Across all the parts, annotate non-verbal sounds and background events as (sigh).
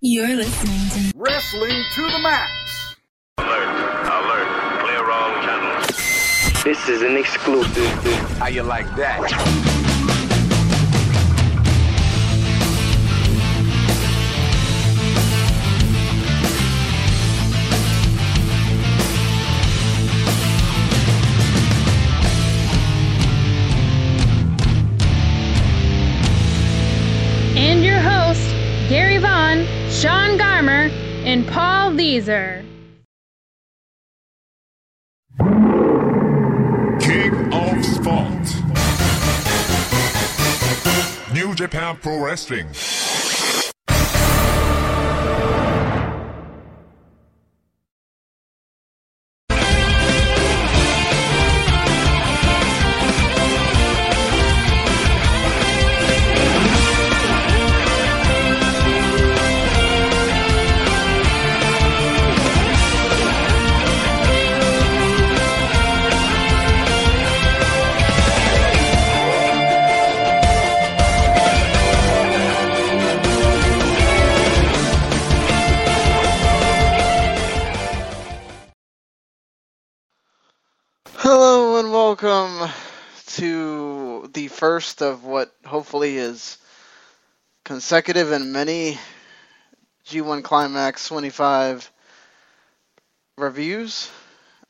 You're listening to Wrestling to the Max. Alert, alert, clear all channels. This is an exclusive. How you like that? Gary Vaughn, Sean Garmer, and Paul Leeser. King of Sport. New Japan Pro Wrestling. First of what hopefully is consecutive and many G1 Climax 25 reviews.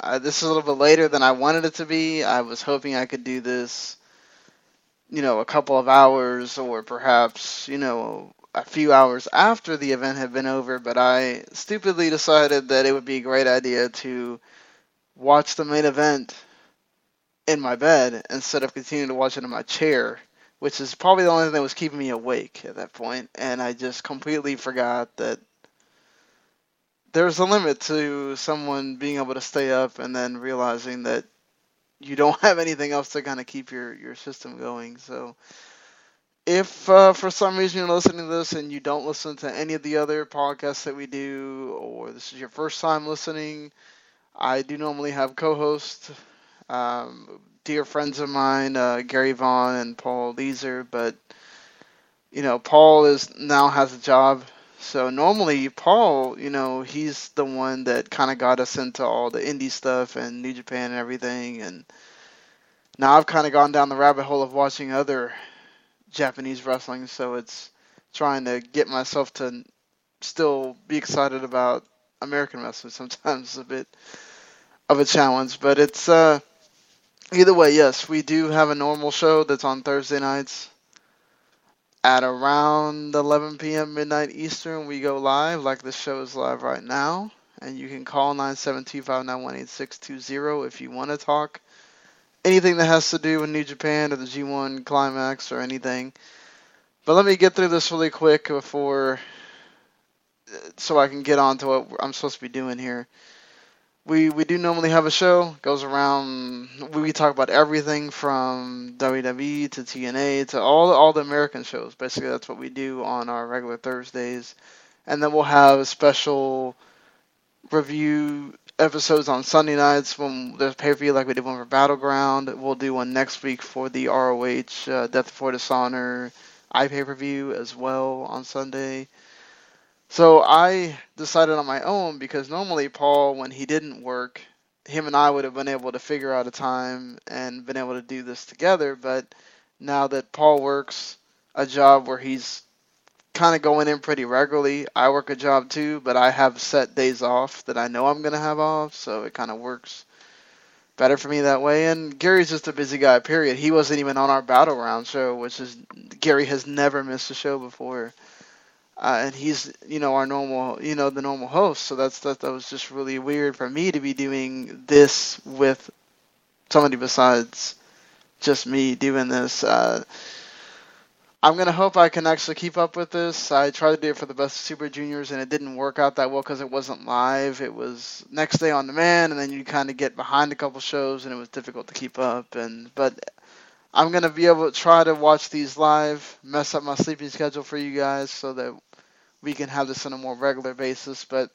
Uh, this is a little bit later than I wanted it to be. I was hoping I could do this, you know, a couple of hours or perhaps, you know, a few hours after the event had been over, but I stupidly decided that it would be a great idea to watch the main event in my bed instead of continuing to watch it in my chair, which is probably the only thing that was keeping me awake at that point. And I just completely forgot that there's a limit to someone being able to stay up and then realizing that you don't (laughs) have anything else to kind of keep your, your system going. So if uh, for some reason you're listening to this and you don't listen to any of the other podcasts that we do, or this is your first time listening, I do normally have co-hosts, um, dear friends of mine, uh, Gary Vaughn and Paul Leeser, but you know, Paul is now has a job. So normally Paul, you know, he's the one that kind of got us into all the indie stuff and New Japan and everything and now I've kind of gone down the rabbit hole of watching other Japanese wrestling, so it's trying to get myself to still be excited about American wrestling (laughs) sometimes a bit of a challenge, but it's uh, either way. Yes, we do have a normal show that's on Thursday nights at around 11 p.m. midnight Eastern. We go live, like this show is live right now, and you can call 972-591-8620 if you want to talk anything that has to do with New Japan or the G1 Climax or anything. But let me get through this really quick before uh, so I can get on to what I'm supposed to be doing here. We we do normally have a show goes around. We talk about everything from WWE to TNA to all all the American shows. Basically, that's what we do on our regular Thursdays, and then we'll have special review episodes on Sunday nights when there's pay per view like we did one for Battleground. We'll do one next week for the ROH uh, Death Before Dishonor i pay per view as well on Sunday. So I decided on my own because normally Paul, when he didn't work, him and I would have been able to figure out a time and been able to do this together. But now that Paul works a job where he's kind of going in pretty regularly. I work a job too, but I have set days off that I know I'm going to have off, so it kind of works better for me that way. And Gary's just a busy guy, period. He wasn't even on our Battleground show, which is Gary has never missed a show before. Uh, and he's, you know, our normal, you know, the normal host. So that's that. That was just really weird for me to be doing this with somebody besides just me doing this. Uh, I'm gonna hope I can actually keep up with this. I tried to do it for the best Super Juniors, and it didn't work out that well because it wasn't live. It was next day on demand, and then you kind of get behind a couple shows, and it was difficult to keep up. And but I'm gonna be able to try to watch these live, mess up my sleeping schedule for you guys, so that we can have this on a more regular basis. But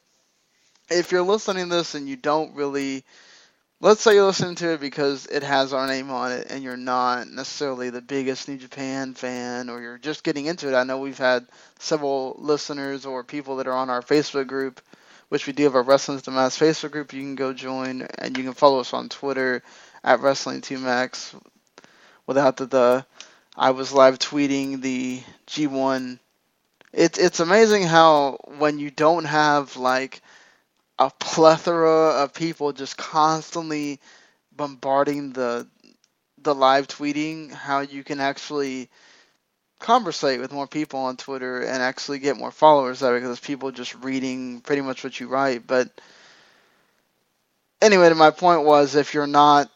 if you're listening to this and you don't really let's say you're listening to it because it has our name on it and you're not necessarily the biggest New Japan fan or you're just getting into it. I know we've had several listeners or people that are on our Facebook group, which we do have a Wrestling to Max Facebook group you can go join and you can follow us on Twitter at Wrestling2Max without the, the I was live tweeting the G1. It's it's amazing how when you don't have like a plethora of people just constantly bombarding the the live tweeting how you can actually conversate with more people on Twitter and actually get more followers there because people just reading pretty much what you write. But anyway, my point was if you're not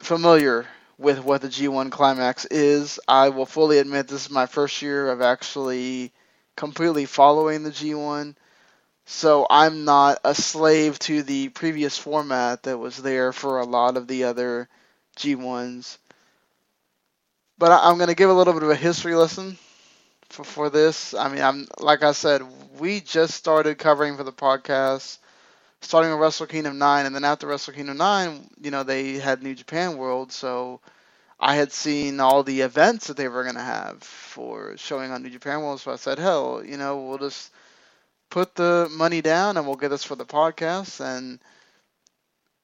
familiar with what the G1 Climax is, I will fully admit this is my first year of actually completely following the G1. So I'm not a slave to the previous format that was there for a lot of the other G1s. But I'm going to give a little bit of a history lesson for, for this. I mean, I'm like I said, we just started covering for the podcast, starting with Wrestle Kingdom 9, and then after Wrestle Kingdom 9, you know, they had New Japan World, so I had seen all the events that they were going to have for showing on New Japan World, so I said, hell, you know, we'll just put the money down and we'll get this for the podcast. And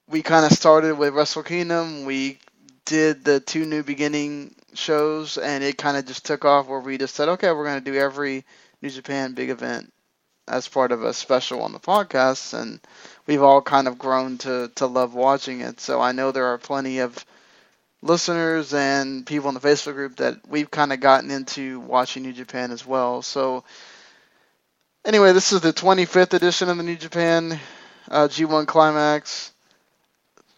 we kind of started with Wrestle Kingdom. We did the two new beginning shows, and it kind of just took off where we just said, okay, we're going to do every New Japan big event as part of a special on the podcast. And we've all kind of grown to, to love watching it. So I know there are plenty of listeners and people in the Facebook group that we've kind of gotten into watching New Japan as well. So Anyway, this is the 25th edition of the New Japan uh, G1 Climax.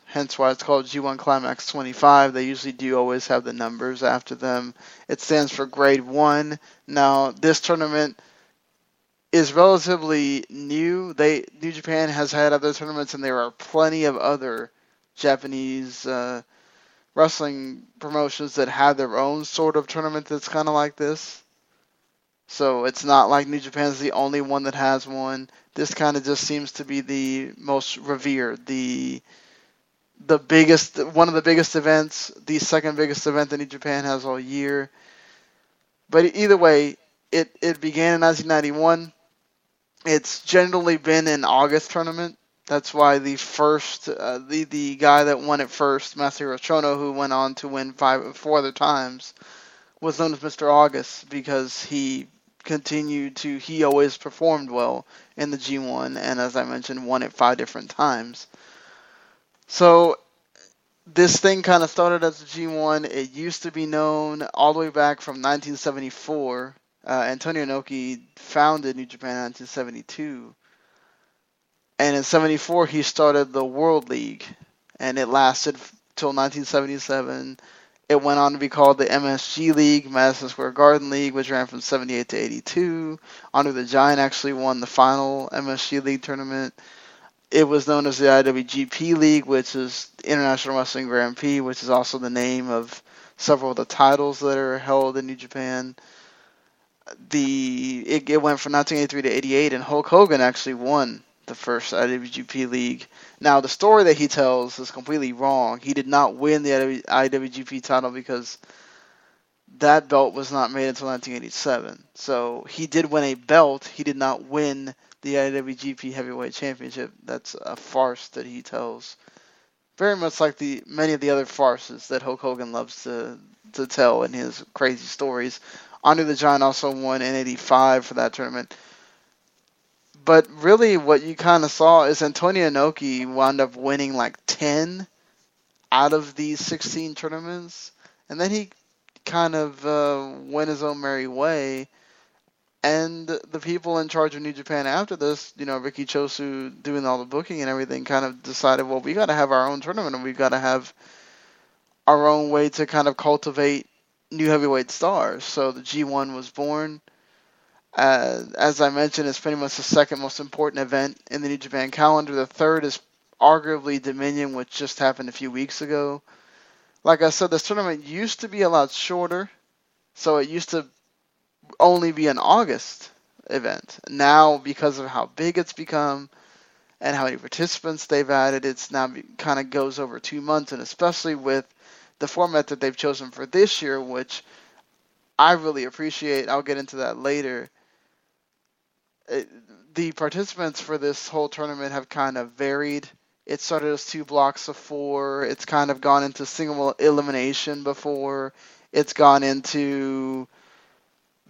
Hence why it's called G1 Climax 25. They usually do always have the numbers after them. It stands for Grade 1. Now, this tournament is relatively new. They New Japan has had other tournaments, and there are plenty of other Japanese uh, wrestling promotions that have their own sort of tournament that's kind of like this. So it's not like New Japan's the only one that has one. This kind of just seems to be the most revered, the the biggest, one of the biggest events, the second biggest event that New Japan has all year. But either way, it it began in 1991. It's generally been an August tournament. That's why the first, uh, the the guy that won it first, Masahiro Chono, who went on to win five four other times, was known as Mr. August because he continued to he always performed well in the G1 and as I mentioned won it five different times. So this thing kind of started as a G1. It used to be known all the way back from 1974. Uh, Antonio Inoki founded New Japan in 1972. And in 74 he started the World League and it lasted till 1977 it went on to be called the MSG League, Madison Square Garden League, which ran from 78 to 82. Andre the Giant actually won the final MSG League tournament. It was known as the IWGP League, which is International Wrestling Grand Prix, which is also the name of several of the titles that are held in New Japan. The it, it went from 1983 to 88, and Hulk Hogan actually won the first IWGP League. Now, the story that he tells is completely wrong. He did not win the IWGP title because that belt was not made until 1987. So he did win a belt. He did not win the IWGP Heavyweight Championship. That's a farce that he tells. Very much like the many of the other farces that Hulk Hogan loves to to tell in his crazy stories Andre the Giant also won in '85 for that tournament. But really, what you kind of saw is Antonio Inoki wound up winning like 10 out of these 16 tournaments, and then he kind of uh, went his own merry way. And the people in charge of New Japan after this, you know, Riki Choshu doing all the booking and everything, kind of decided, well, we got to have our own tournament and we got to have our own way to kind of cultivate new heavyweight stars. So the G1 was born. Uh, as I mentioned, it's pretty much the second most important event in the New Japan calendar. The third is arguably Dominion, which just happened a few weeks ago. Like I said, this tournament used to be a lot shorter, so it used to only be an August event. Now, because of how big it's become and how many participants they've added, it's now kind of goes over two months, and especially with the format that they've chosen for this year, which I really appreciate. I'll get into that later. It, the participants for this whole tournament have kind of varied. It started as two blocks of four. It's kind of gone into single elimination before. It's gone into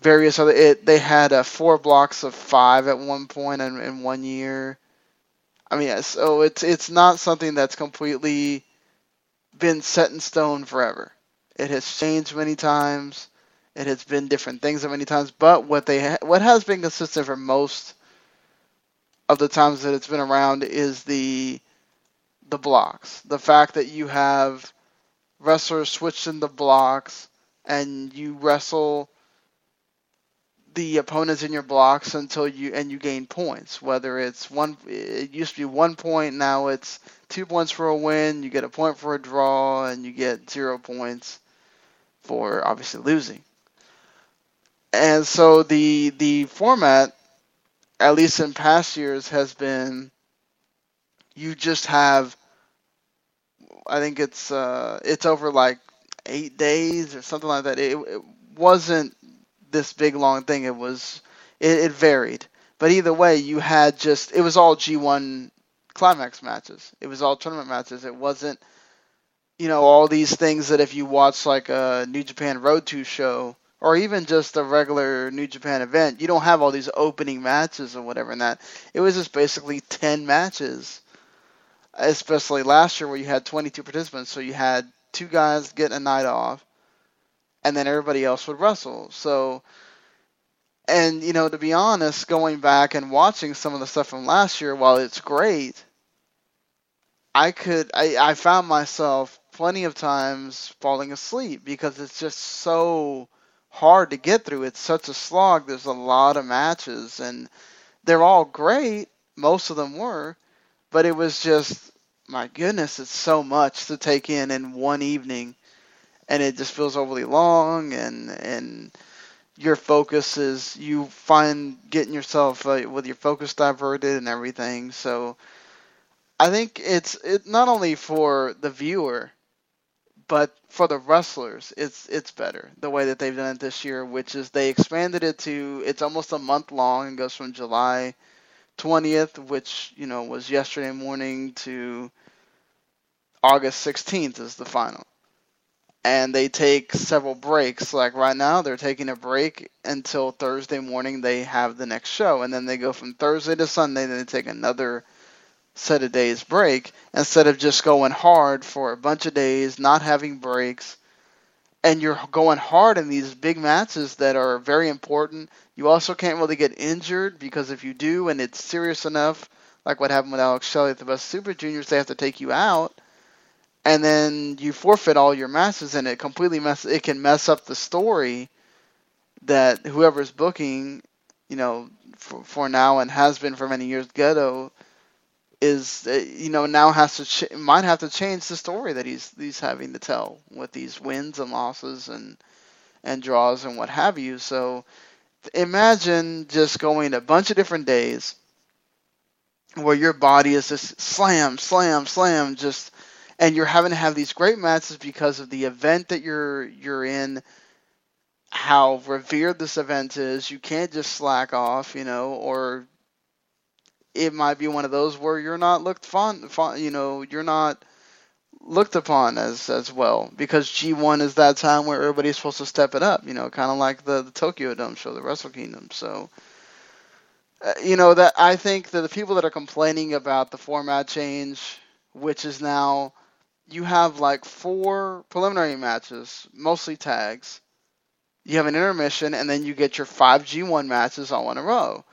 various other. It they had uh, four blocks of five at one point in, in one year. I mean, yeah, so it's it's not something that's completely been set in stone forever. It has changed many times. It has been different things many times. But what they ha- what has been consistent for most of the times that it's been around is the the blocks. The fact that you have wrestlers switched the blocks and you wrestle the opponents in your blocks until you and you gain points. Whether it's one, it used to be one point, now it's two points for a win. You get a point for a draw, and you get zero points for obviously losing. And so the the format, at least in past years, has been you just have. I think it's uh, it's over like eight days or something like that. It, it wasn't this big long thing. It was it, it varied, but either way, you had just it was all G1 climax matches. It was all tournament matches. It wasn't you know all these things that if you watch like a New Japan Road to show or even just a regular New Japan event, you don't have all these opening matches or whatever. And that it was just basically ten matches. Especially last year where you had 22 participants, so you had two guys getting a night off, and then everybody else would wrestle. So, and you know, to be honest, going back and watching some of the stuff from last year, while it's great, I could I, I found myself plenty of times falling asleep because it's just so hard to get through. It's such a slog. There's a lot of matches and they're all great. Most of them were, but it was just my goodness, it's so much to take in in one evening and it just feels overly long and and your focus is you find getting yourself uh, with your focus diverted and everything so i think it's it not only for the viewer but for the wrestlers it's it's better the way that they've done it this year which is they expanded it to it's almost a month long and goes from july 20th which you know was yesterday morning to august 16th is the final and they take several breaks. Like right now, they're taking a break until Thursday morning. They have the next show, and then they go from Thursday to Sunday. Then they take another set of days break instead of just going hard for a bunch of days, not having breaks. And you're going hard in these big matches that are very important. You also can't really get injured because if you do, and it's serious enough, like what happened with Alex Shelley at the Best Super Juniors, they have to take you out and then you forfeit all your matches and it completely mess it can mess up the story that whoever's booking you know for, for now and has been for many years Gedo is uh, you know now has to ch- might have to change the story that he's he's having to tell with these wins and losses and and draws and what have you. So imagine just going a bunch of different days where your body is just slam slam slam just and you're having to have these great matches because of the event that you're you're in how revered this event is. You can't just slack off you know or it might be one of those where you're not looked fun, fun you know you're not looked upon as as well because G1 is that time where everybody's supposed to step it up. You know, kind of like the the Tokyo Dome show, the Wrestle Kingdom. So. Uh, you know that I think that the people that are complaining about the format change, which is now you have like four preliminary matches, mostly tags. You have an intermission, and then you get your five G1 matches all in a row.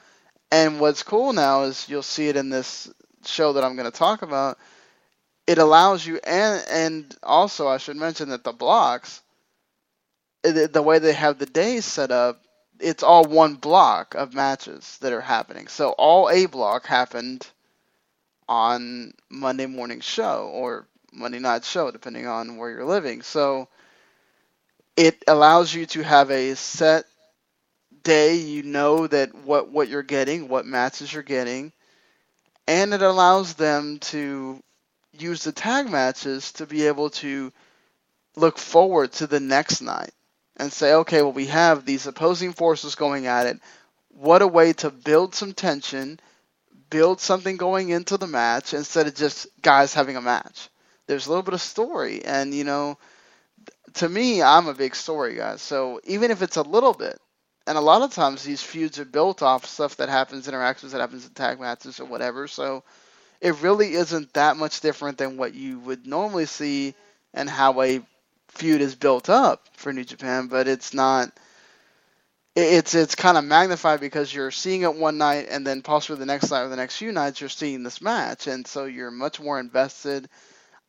And what's cool now is you'll see it in this show that I'm going to talk about. It allows you, and and also I should mention that the blocks, eh, the, the way they have the days set up, it's all one block of matches that are happening. So all A block happened on Monday morning show or Monday night show, depending on where you're living. So it allows you to have a set day. You know that what what you're getting, what matches you're getting, and it allows them to use the tag matches to be able to look forward to the next night and say, okay, well, we have these opposing forces going at it. What a way to build some tension, build something going into the match instead of just guys having a match there's a little bit of story, and you know, to me, I'm a big story guy. So even if it's a little bit, and a lot of times these feuds are built off stuff that happens, interactions that happens in tag matches or whatever. So it really isn't that much different than what you would normally see and how a feud is built up for New Japan, but it's not. It's it's kind of magnified because you're seeing it one night and then possibly the next night or the next few nights you're seeing this match, and so you're much more invested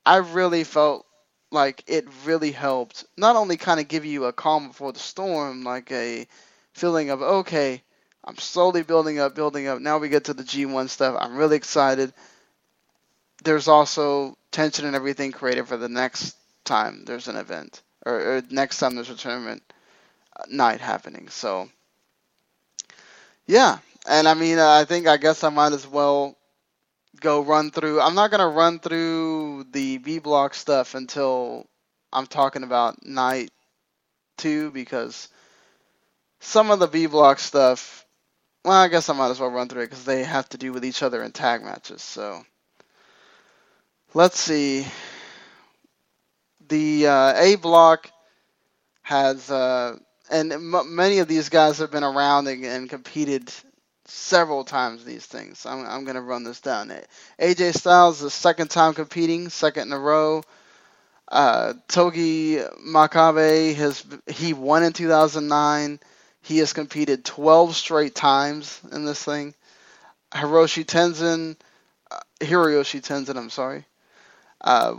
I really felt like it really helped not only kind of give you a calm before the storm, like a feeling of okay, I'm slowly building up, building up. Now we get to the G1 stuff. I'm really excited. There's also tension and everything created for the next time there's an event or, or next time there's a tournament uh, night happening. So yeah, and I mean, uh, I think I guess I might as well go run through. I'm not gonna run through the B block stuff until I'm talking about night two because some of the B block stuff. Well, I guess I might as well run through it because they have to do with each other in tag matches. So let's see. The uh, A block has, uh, and m- many of these guys have been around and, and competed several times these things. I'm, I'm going to run this down. AJ Styles, is the second time competing, second in a row. Uh, Togi Makabe has he won in 2009. He has competed 12 straight times in this thing. Hiroshi Tenzan, uh, Hiroyoshi Tenzan, I'm sorry. Uh,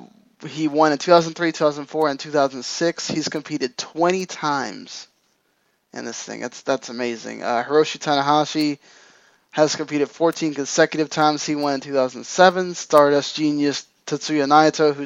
he won in 2003, 2004, and 2006. He's competed 20 times in this thing. That's that's amazing. Uh, Hiroshi Tanahashi has competed 14 consecutive times. He won in 2007. Stardust genius Tetsuya Naito, who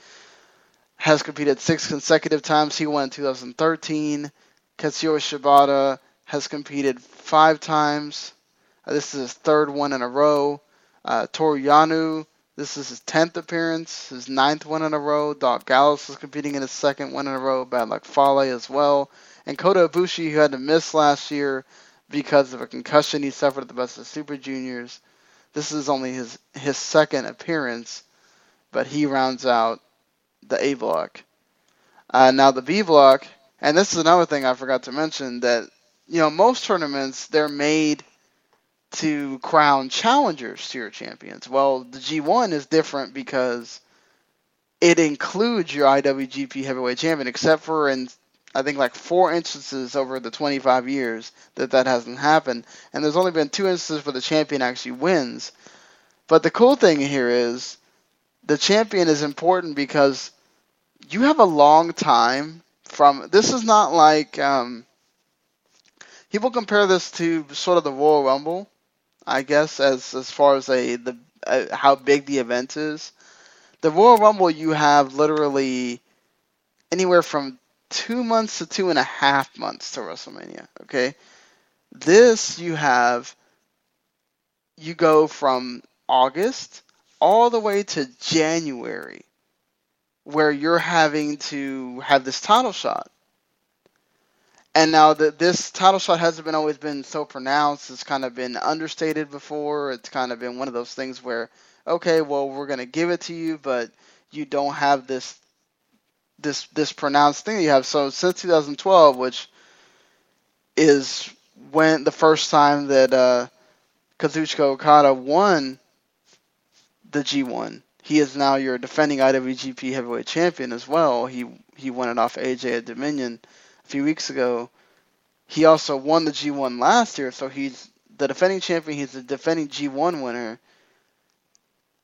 has competed six consecutive times. He won in 2013. Katsuyori Shibata has competed five times. Uh, this is his third one in a row. Uh, Toru this is his 10th appearance, his ninth one in a row. Doc Gallows is competing in his second one in a row. Bad Luck Fale as well. And Kota Ibushi, who had to miss last year because of a concussion he suffered at the Best of Super Juniors. This is only his, his second appearance, but he rounds out the A block. Uh, now the B block, and this is another thing I forgot to mention that you know most tournaments they're made to crown challengers to your champions. Well, the G1 is different because it includes your IWGP Heavyweight Champion, except for in I think like four instances over the 25 years that that hasn't happened, and there's only been two instances where the champion actually wins. But the cool thing here is the champion is important because you have a long time from. This is not like um, people compare this to sort of the Royal Rumble, I guess, as as far as a the uh, how big the event is. The Royal Rumble, you have literally anywhere from two months to two and a half months to WrestleMania. Okay, this you have. You go from August all the way to January, where you're having to have this title shot. And now that this title shot hasn't been always been so pronounced, it's kind of been understated before. It's kind of been one of those things where, okay, well, we're gonna give it to you, but you don't have this this this pronounced thing you have. So since 2012, which is when the first time that uh, Kazuchika Okada won the G1, he is now your defending IWGP Heavyweight Champion as well. He he won it off AJ at Dominion a few weeks ago. He also won the G1 last year, so he's the defending champion. He's the defending G1 winner.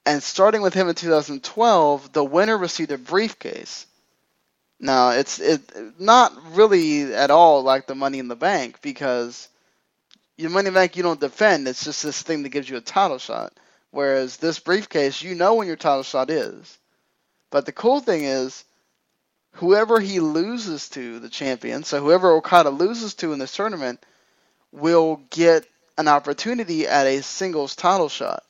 And starting with him in 2012, the winner received a briefcase. Now it's it not really at all like the Money in the Bank because your Money in the Bank you don't defend. It's just this thing that gives you a title shot. Whereas this briefcase, you know when your title shot is. But the cool thing is, whoever he loses to, the champion, so whoever Okada loses to in this tournament, will get an opportunity at a singles title shot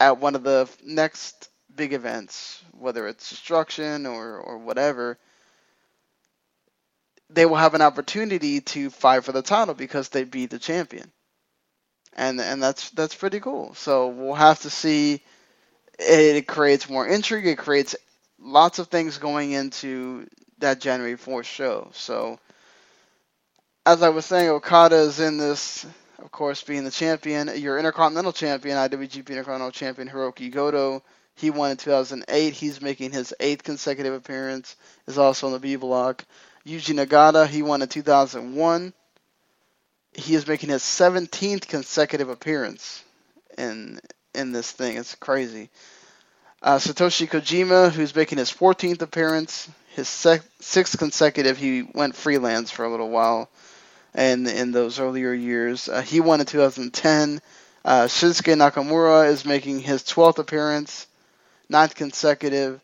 at one of the next big events, whether it's destruction or, or whatever, they will have an opportunity to fight for the title because they beat the champion. And and that's that's pretty cool. So we'll have to see it creates more intrigue, it creates lots of things going into that January 4th show. So as I was saying, Okada is in this of course, being the champion, your Intercontinental Champion, IWGP Intercontinental Champion Hirooki Goto he won in 2008. He's making his eighth consecutive appearance. Is also on the B block. Yuji Nagata. He won in 2001. He is making his 17th consecutive appearance in in this thing. It's crazy. Uh, Satoshi Kojima, who's making his 14th appearance, his sec- sixth consecutive. He went freelance for a little while, and in those earlier years, uh, he won in 2010. Uh, Shinsuke Nakamura is making his 12th appearance ninth consecutive.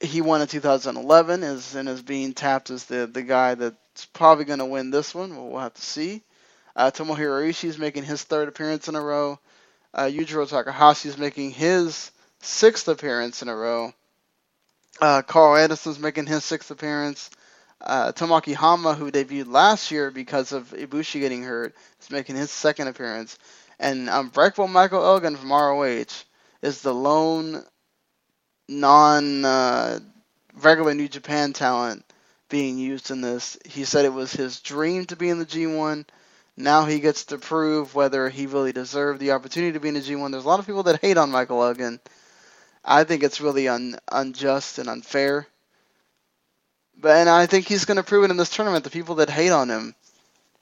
He won in 2011 is, and is being tapped as the, the guy that's probably going to win this one. Well, we'll have to see. Uh, Tomohiro Ishii is making his third appearance in a row. Uh, Yujiro Takahashi is making his sixth appearance in a row. Uh, Anderson is making his sixth appearance. Uh, Tomoaki Honma, who debuted last year because of Ibushi getting hurt, is making his second appearance. And Unbreakable Michael Elgin from ROH is the lone non uh, regular New Japan talent being used in this. He said it was his dream to be in the G1. Now he gets to prove whether he really deserved the opportunity to be in the G1. There's a lot of people that hate on Michael Elgin. I think it's really un- unjust and unfair. But and I think he's going to prove it in this tournament. The people that hate on him,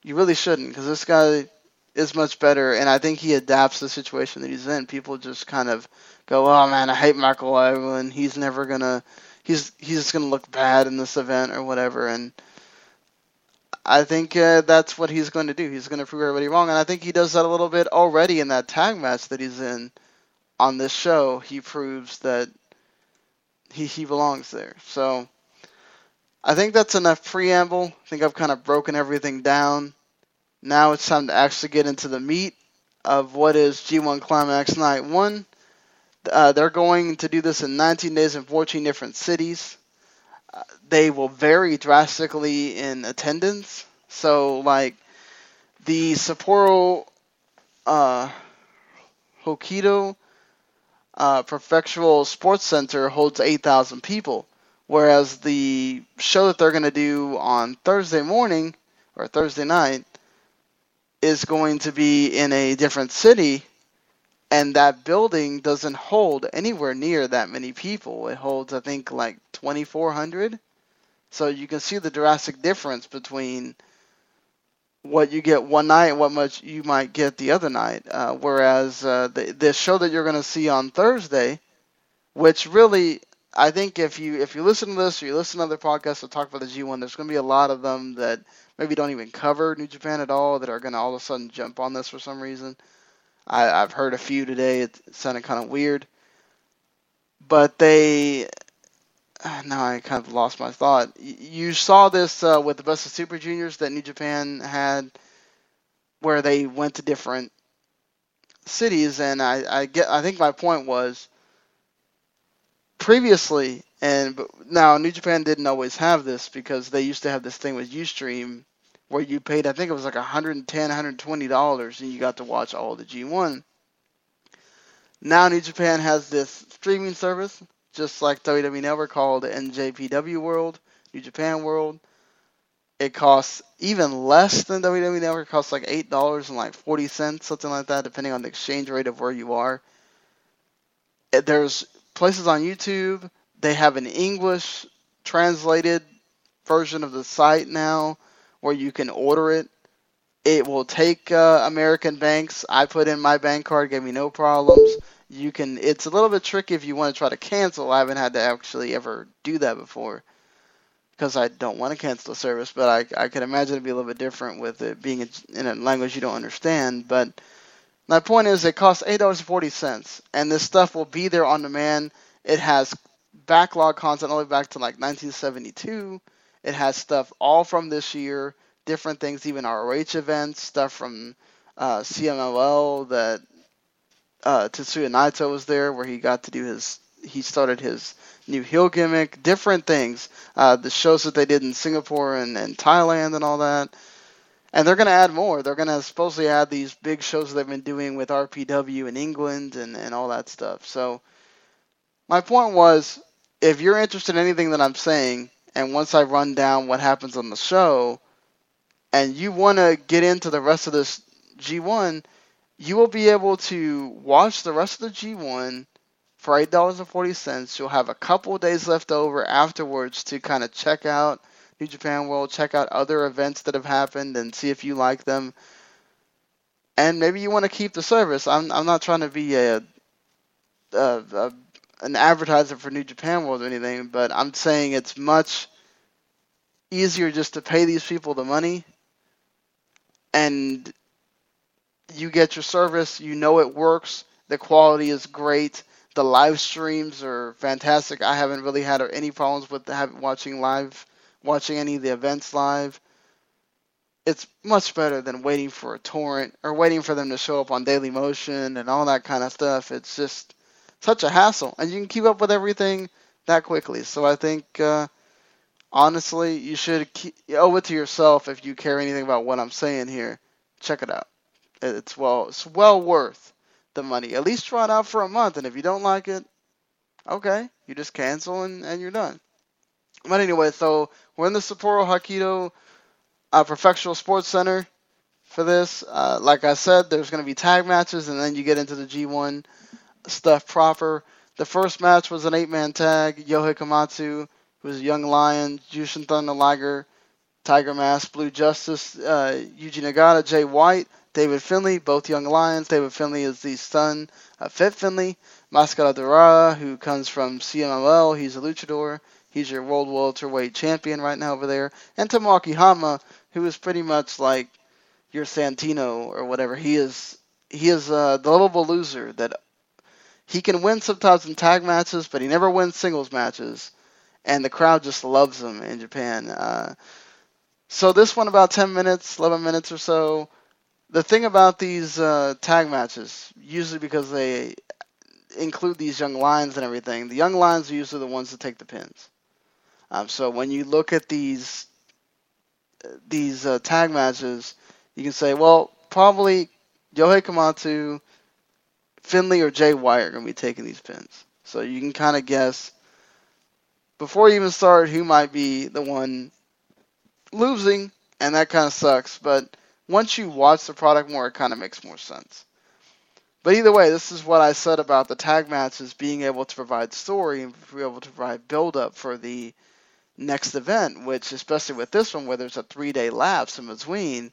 you really shouldn't, because this guy is much better, and I think he adapts the situation that he's in. People just kind of go, "Oh man, I hate Michael Elgin. He's never gonna, he's he's gonna look bad in this event or whatever." And I think uh, that's what he's going to do. He's going to prove everybody wrong, and I think he does that a little bit already in that tag match that he's in on this show. He proves that he he belongs there. So. I think that's enough preamble. I think I've kind of broken everything down. Now it's time to actually get into the meat of what is G1 Climax Night 1. Uh, they're going to do this in 19 days in 14 different cities. Uh, they will vary drastically in attendance. So, like, the Sapporo uh, Hokkaido uh, Prefectural Sports Center holds 8,000 people, whereas the show that they're going to do on Thursday morning or Thursday night is going to be in a different city, and that building doesn't hold anywhere near that many people. It holds, I think, like 2,400. So you can see the drastic difference between what you get one night and what much you might get the other night. Uh, whereas uh, the the show that you're going to see on Thursday, which really I think if you if you listen to this or you listen to other podcasts that talk about the G1, there's going to be a lot of them that maybe don't even cover New Japan at all that are going to all of a sudden jump on this for some reason. I, I've heard a few today. It sounded kind of weird, but they. (sighs) Now I kind of lost my thought. You saw this uh, with the Best of Super Juniors that New Japan had, where they went to different cities, and I, I get. I think my point was previously, and now New Japan didn't always have this because they used to have this thing with UStream where you paid, I think it was like 110, 120 dollars, and you got to watch all the G1. Now New Japan has this streaming service, just like WWE Network, called NJPW World, New Japan World. It costs even less than WWE Network. It costs like eight dollars and like forty cents, something like that, depending on the exchange rate of where you are. Eh, there's places on YouTube. They have an English translated version of the site now where you can order it. It will take uh, American banks. I put in my bank card, gave me no problems. You can. It's a little bit tricky if you want to try to cancel. I haven't had to actually ever do that before because I don't want to cancel the service. But I I can imagine it'd be a little bit different with it being in a language you don't understand. But my point is, it costs eight dollars and forty cents, and this stuff will be there on demand. It has backlog content all the way back to like 1972. It has stuff all from this year, different things, even ROH events, stuff from uh, CMLL that uh, Tetsuya Naito was there, where he got to do his, he started his new heel gimmick, different things. Uh, the shows that they did in Singapore and, and Thailand and all that. And they're going to add more. They're going to supposedly add these big shows they've been doing with RPW in England and, and all that stuff. So, my point was if you're interested in anything that I'm saying, and once I run down what happens on the show, and you want to get into the rest of this G1, you will be able to watch the rest of the G1 for eight dollars and forty cents. You'll have a couple days left over afterwards to kind of check out New Japan World, check out other events that have happened, and see if you like them. And maybe you want to keep the service. I'm I'm not trying to be a, a, a an advertiser for New Japan World or anything, but I'm saying it's much easier just to pay these people the money and you get your service, you know it works, the quality is great, the live streams are fantastic. I haven't really had any problems with watching live, watching any of the events live. It's much better than waiting for a torrent or waiting for them to show up on Daily Motion and all that kind of stuff. It's just such a hassle, and you can keep up with everything that quickly. So I think, uh, honestly, you should keep, owe it to yourself if you care anything about what I'm saying here. Check it out. It's well, it's well worth the money. At least try it out for a month, and if you don't like it, okay, you just cancel and, and you're done. But anyway, so we're in the Sapporo Hokkaido uh, Sports Center for this. Uh, like I said, there's going to be tag matches, and then you get into the G1 stuff proper. The first match was an eight-man tag. Yohei Komatsu, who was a young lion, Jushin Thunder Liger, Tiger Mask, Blue Justice, uh, Yuji Nagata, Jay White, David Finlay, both young lions. David Finlay is the son of Fit Finlay. Mascara Dorada, who comes from CMLL, he's a luchador. He's your world welterweight champion right now over there. And Tomoaki Honma, who is pretty much like your Santino or whatever. He is he is uh, the lovable loser that he can win sometimes in tag matches, but he never wins singles matches, and the crowd just loves him in Japan. Uh, so this one about 10 minutes, 11 minutes or so. The thing about these uh, tag matches, usually because they include these young lions and everything, the young lions are usually the ones that take the pins. Um, so when you look at these these uh, tag matches, you can say, well, probably Yohei Komatsu Finlay or Jay White are going to be taking these pins. So you can kind of guess before you even start who might be the one losing, and that kind of sucks. But once you watch the product more, it kind of makes more sense. But either way, this is what I said about the tag matches being able to provide story and be able to provide build up for the next event, which especially with this one where there's a three day lapse in between,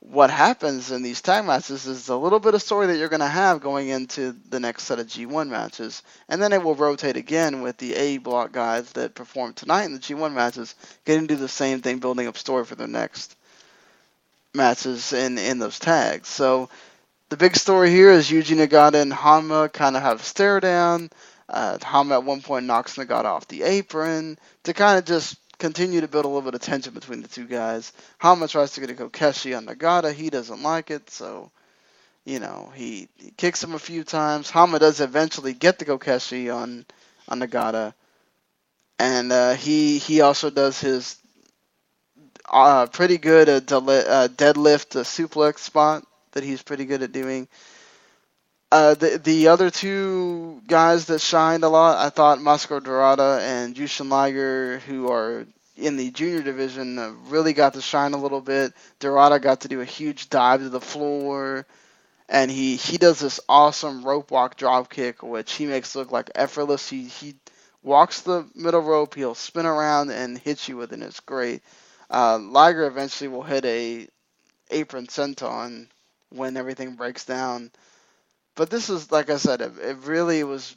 what happens in these tag matches is a little bit of story that you're going to have going into the next set of G1 matches, and then it will rotate again with the A block guys that perform tonight in the G1 matches, getting to do the same thing, building up story for their next matches in in those tags. So the big story here is Yuji Nagata and Honma kind of have a stare down. Uh, Honma at one point knocks Nagata off the apron to kind of just continue to build a little bit of tension between the two guys. Honma tries to get a Kokeshi on Nagata. He doesn't like it, so you know he, he kicks him a few times. Honma does eventually get the Kokeshi on on Nagata, and uh, he he also does his uh, pretty good uh, uh, deadlift uh, suplex spot that he's pretty good at doing. Uh, the the other two guys that shined a lot, I thought Mascara Dorada and Jushin Liger, who are in the junior division, uh, really got to shine a little bit. Dorada got to do a huge dive to the floor, and he he does this awesome rope walk drop kick, which he makes look like effortless. He he walks the middle rope, he'll spin around and hit you with it. And it's great. Uh, Liger eventually will hit a apron senton when everything breaks down. But this is, like I said, it, it really was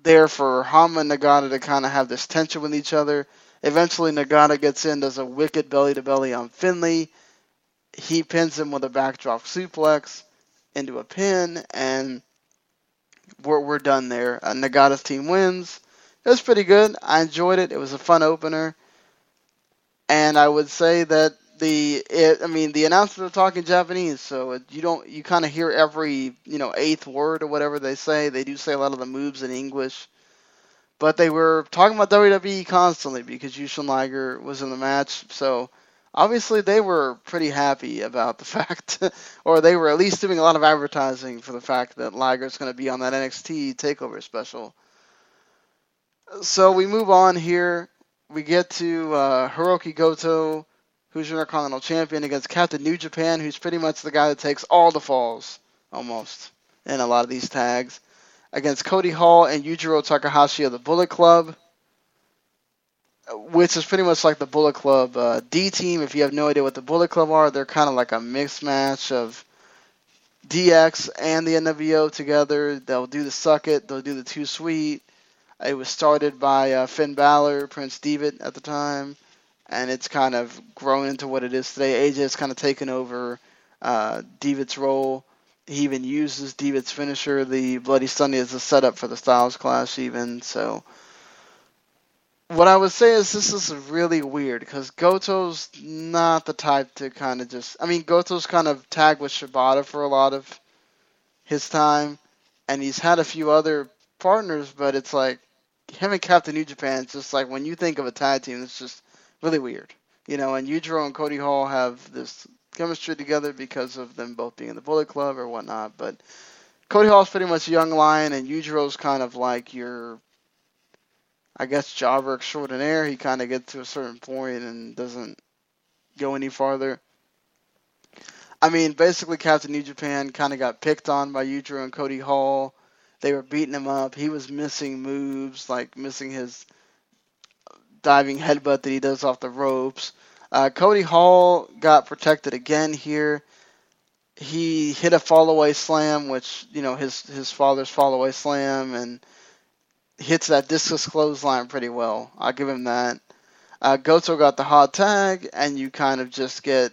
there for Honma and Nagata to kind of have this tension with each other. Eventually, Nagata gets in, does a wicked belly to belly on Finlay. He pins him with a backdrop suplex into a pin, and we're, we're done there. Uh, Nagata's team wins. It was pretty good. I enjoyed it. It was a fun opener. And I would say that the it, I mean the announcers are talking Japanese, so it, you don't you kind of hear every you know eighth word or whatever they say. They do say a lot of the moves in English, but they were talking about WWE constantly because Jushin Liger was in the match. So obviously they were pretty happy about the (laughs) fact, or they were at least doing a lot of advertising for the fact that Liger is going to be on that NXT Takeover special. So we move on here. We get to uh, Hirooki Goto who's your Intercontinental Champion, against Captain New Japan, who's pretty much the guy that takes all the falls, almost, in a lot of these tags, against Cody Hall and Yujiro Takahashi of the Bullet Club, which is pretty much like the Bullet Club uh, D team. If you have no idea what the Bullet Club are, they're kind of like a mixed match of DX and the NWO together. They'll do the Suck It, they'll do the Too Sweet. It was started by uh, Finn Balor, Prince Devitt at the time and it's kind of grown into what it is today. AJ has kind of taken over uh, Devitt's role. He even uses Devitt's finisher, the Bloody Sunday, as a setup for the Styles Clash, even. So, what I would say is this is really weird because Goto's not the type to kind of just. I mean, Goto's kind of tagged with Shibata for a lot of his time, and he's had a few other partners, but it's like him and Captain New Japan. It's just like when you think of a tag team, it's just really weird. You know, and Yujiro and Cody Hall have this chemistry together because of them both being in the Bullet Club or whatnot. But Cody Hall's pretty much a young lion, and Yujiro's kind of like your, I guess, jobber extraordinaire. He kind of gets to a certain point and doesn't go any farther. I mean, basically, Captain New Japan kind of got picked on by Yujiro and Cody Hall. They were beating him up. He was missing moves, like missing his diving headbutt that he does off the ropes. Uh, Cody Hall got protected again here. He hit a fall away slam, which you know his his father's fall away slam, and hits that discus clothesline pretty well. I'll give him that. Uh, Goto got the hot tag, and you kind of just get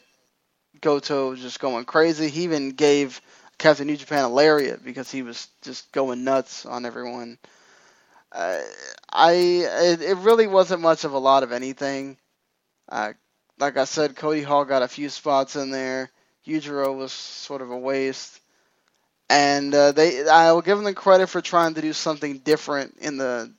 Goto just going crazy. He even gave Captain New Japan a lariat because he was just going nuts on everyone. Uh, I it, it, really wasn't much of a lot of anything. Uh, like I said, Cody Hall got a few spots in there. Yujiro was sort of a waste, and uh, they I will give them the credit for trying to do something different in the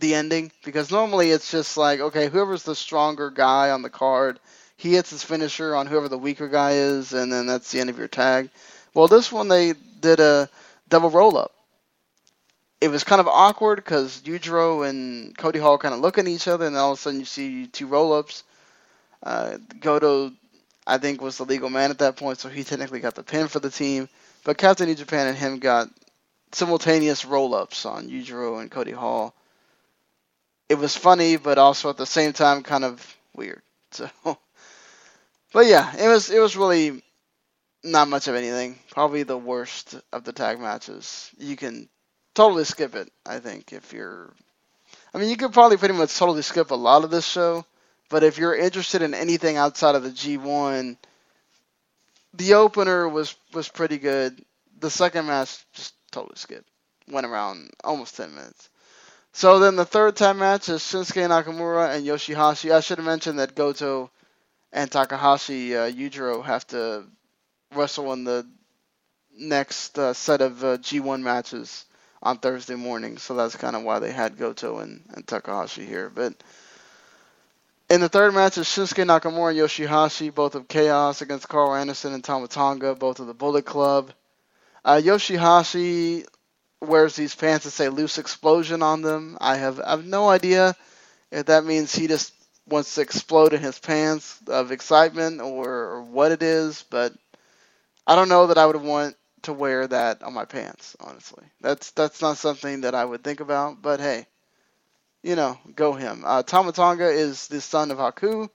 the ending because normally it's just like okay, whoever's the stronger guy on the card, he hits his finisher on whoever the weaker guy is, and then that's the end of your tag. Well, this one they did a double roll up it was kind of awkward because Yujiro and Cody Hall kind of look at each other, and all of a sudden you see two roll ups. Uh, Goto I think, was the legal man at that point, so he technically got the pin for the team. But Captain New Japan and him got simultaneous roll ups on Yujiro and Cody Hall. It was funny, but also at the same time kind of weird. (laughs) So, but yeah, it was it was really not much of anything. Probably the worst of the tag matches. You can totally skip it. I think if you're, I mean, you could probably pretty much totally skip a lot of this show. But if you're interested in anything outside of the G1, the opener was was pretty good. The second match just totally skipped. Went around almost 10 minutes. So then the third time match is Shinsuke Nakamura and Yoshihashi. I should have mentioned that Goto and Takahashi uh, Yujiro have to wrestle in the next uh, set of uh, G1 matches on Thursday morning. So that's kind of why they had Goto and, and Takahashi here. But in the third match is Shinsuke Nakamura and Yoshihashi, both of Chaos against Karl Anderson and Tama Tonga, both of the Bullet Club. Uh, Yoshihashi wears these pants that say "Loose Explosion" on them. I have I have no idea if that means he just wants to explode in his pants of excitement or, or what it is, but I don't know that I would want to wear that on my pants. Honestly, that's that's not something that I would think about. But hey, you know, go him. Uh, Tama Tonga is the son of Haku.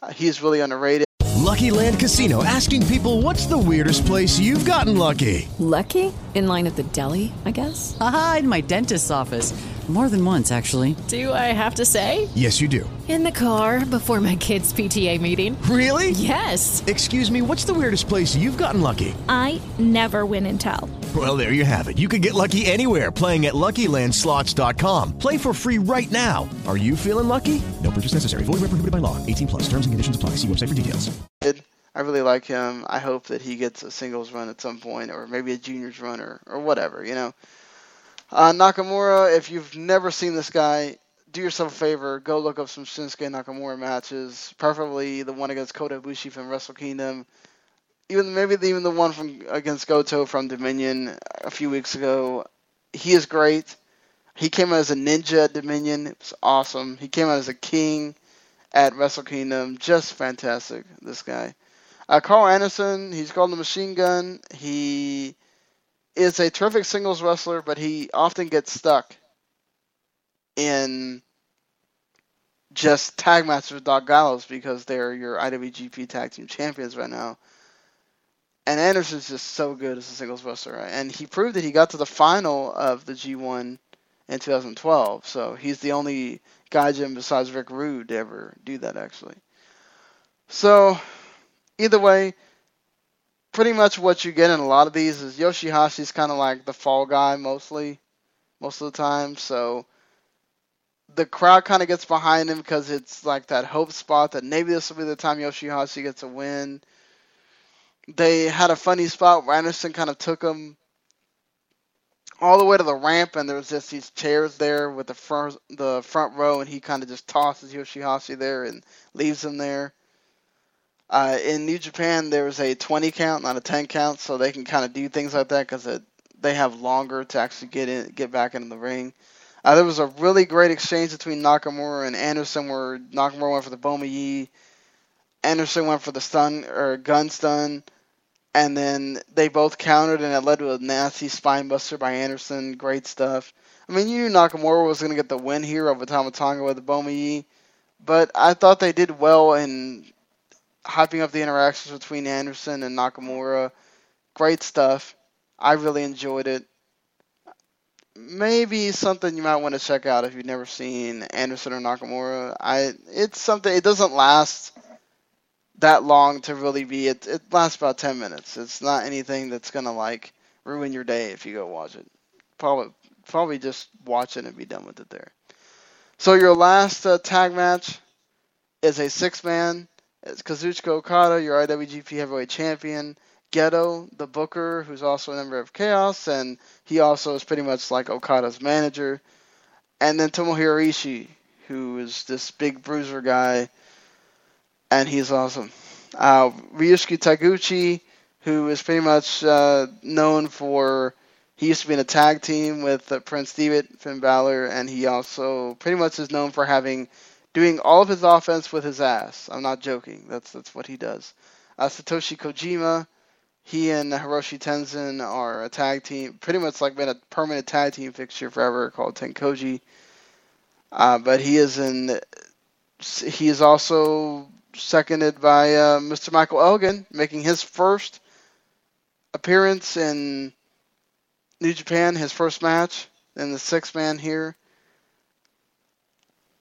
Uh, he's really underrated. Lucky Land Casino asking people what's the weirdest place you've gotten lucky? Lucky? In line at the deli, I guess? Aha, in my dentist's office. More than once, actually. Do I have to say? Yes, you do. In the car before my kids' PTA meeting. Really? Yes. Excuse me, what's the weirdest place you've gotten lucky? I never win and tell. Well, there you have it. You can get lucky anywhere playing at LuckyLandSlots.com. Play for free right now. Are you feeling lucky? No purchase necessary. Void where prohibited by law. 18 plus. Terms and conditions apply. See website for details. I really like him. I hope that he gets a singles run at some point, or maybe a juniors run, or, or whatever. You know, uh, Nakamura. If you've never seen this guy, do yourself a favor. Go look up some Shinsuke Nakamura matches, preferably the one against Kota Ibushi from Wrestle Kingdom even maybe even the one from against Goto from Dominion a few weeks ago. He is great. He came out as a ninja at Dominion. It was awesome. He came out as a king at Wrestle Kingdom. Just fantastic. This guy. Uh, Karl Anderson. He's called the Machine Gun. He is a terrific singles wrestler, but he often gets stuck in just tag matches with Doc Gallows because they're your IWGP Tag Team Champions right now. And Anderson's just so good as a singles wrestler, and he proved that he got to the final of the G1 in 2012. So he's the only Gaijin besides Rick Rude to ever do that, actually. So either way, pretty much what you get in a lot of these is Yoshihashi's kind of like the fall guy mostly, most of the time. So the crowd kind of gets behind him because it's like that hope spot that maybe this will be the time Yoshihashi gets a win they had a funny spot where Anderson kind of took him all the way to the ramp, and there was just these chairs there with the front the front row, and he kind of just tosses Yoshihashi there and leaves him there. Uh, in New Japan, there's a 20 count, not a 10 count, so they can kind of do things like that because they have longer to actually get in, get back into the ring. Uh, there was a really great exchange between Nakamura and Anderson, where Nakamura went for the Boma Ye, Anderson went for the stun or gun stun and then they both countered, and it led to a nasty spinebuster by Anderson. Great stuff. I mean, you knew Nakamura was going to get the win here over Tama Tonga with the Boma but I thought they did well in hyping up the interactions between Anderson and Nakamura. Great stuff. I really enjoyed it. Maybe something you might want to check out if you've never seen Anderson or Nakamura. I it's something. It doesn't last that long to really be. It it lasts about ten minutes. It's not anything that's gonna like ruin your day if you go watch it. Probably probably just watch it and be done with it there. So your last uh, tag match is a six man. It's Kazuchika Okada, your IWGP Heavyweight Champion. Gedo, the Booker, who's also a member of Chaos, and he also is pretty much like Okada's manager. And then Tomohiro Ishii, who is this big bruiser guy and he's awesome. Uh, Ryusuke Taguchi, who is pretty much uh, known for, he used to be in a tag team with uh, Prince Devitt, Finn Balor, and he also pretty much is known for having doing all of his offense with his ass. I'm not joking. That's that's what he does. Uh, Satoshi Kojima, he and Hiroshi Tenzan are a tag team, pretty much like been a permanent tag team fixture forever called Tenkoji. Uh, but he is in. He is also seconded by uh, Mr. Michael Elgin, making his first appearance in New Japan, his first match in the six man here.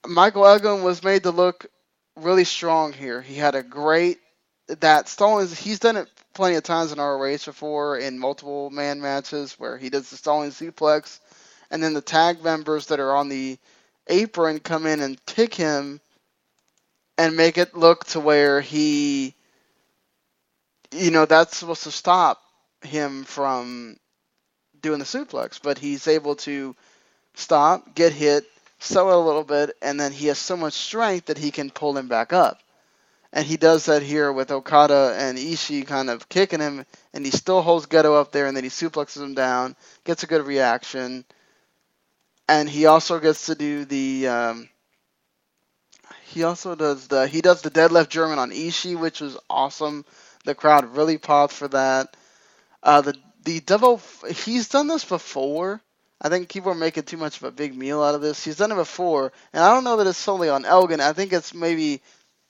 Michael Elgin was made to look really strong here. He had a great that Stallings. He's done it plenty of times in our race before in multiple man matches where he does the Stallings suplex, and then the tag members that are on the apron come in and kick him and make it look to where he, you know, that's supposed to stop him from doing the suplex, but he's able to stop, get hit, it a little bit, and then he has so much strength that he can pull him back up. And he does that here with Okada and Ishii kind of kicking him, and he still holds Gedo up there, and then he suplexes him down, gets a good reaction, and he also gets to do the. Um, he also does the he does the deadlift German on Ishii, which was awesome. The crowd really popped for that. Uh, the the devil he's done this before. I think people are making too much of a big meal out of this. He's done it before, and I don't know that it's solely on Elgin. I think it's maybe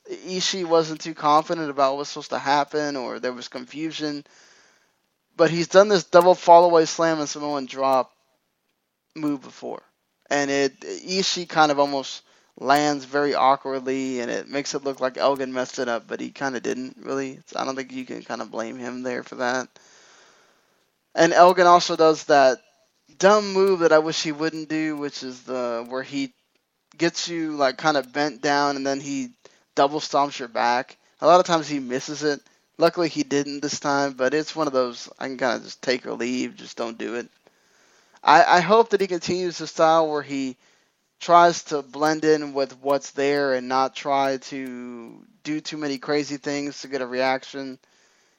Ishii wasn't too confident about what was supposed to happen, or there was confusion. But he's done this double fallaway slam and Samoan drop move before, and it Ishii kind of almost lands very awkwardly, and it makes it look like Elgin messed it up, but he kind of didn't really. So I don't think you can kind of blame him there for that. And Elgin also does that dumb move that I wish he wouldn't do, which is the where he gets you like kind of bent down and then he double stomps your back. A lot of times he misses it. Luckily he didn't this time, but it's one of those I can kind of just take or leave, just don't do it. I, I hope that he continues the style where he tries to blend in with what's there and not try to do too many crazy things to get a reaction.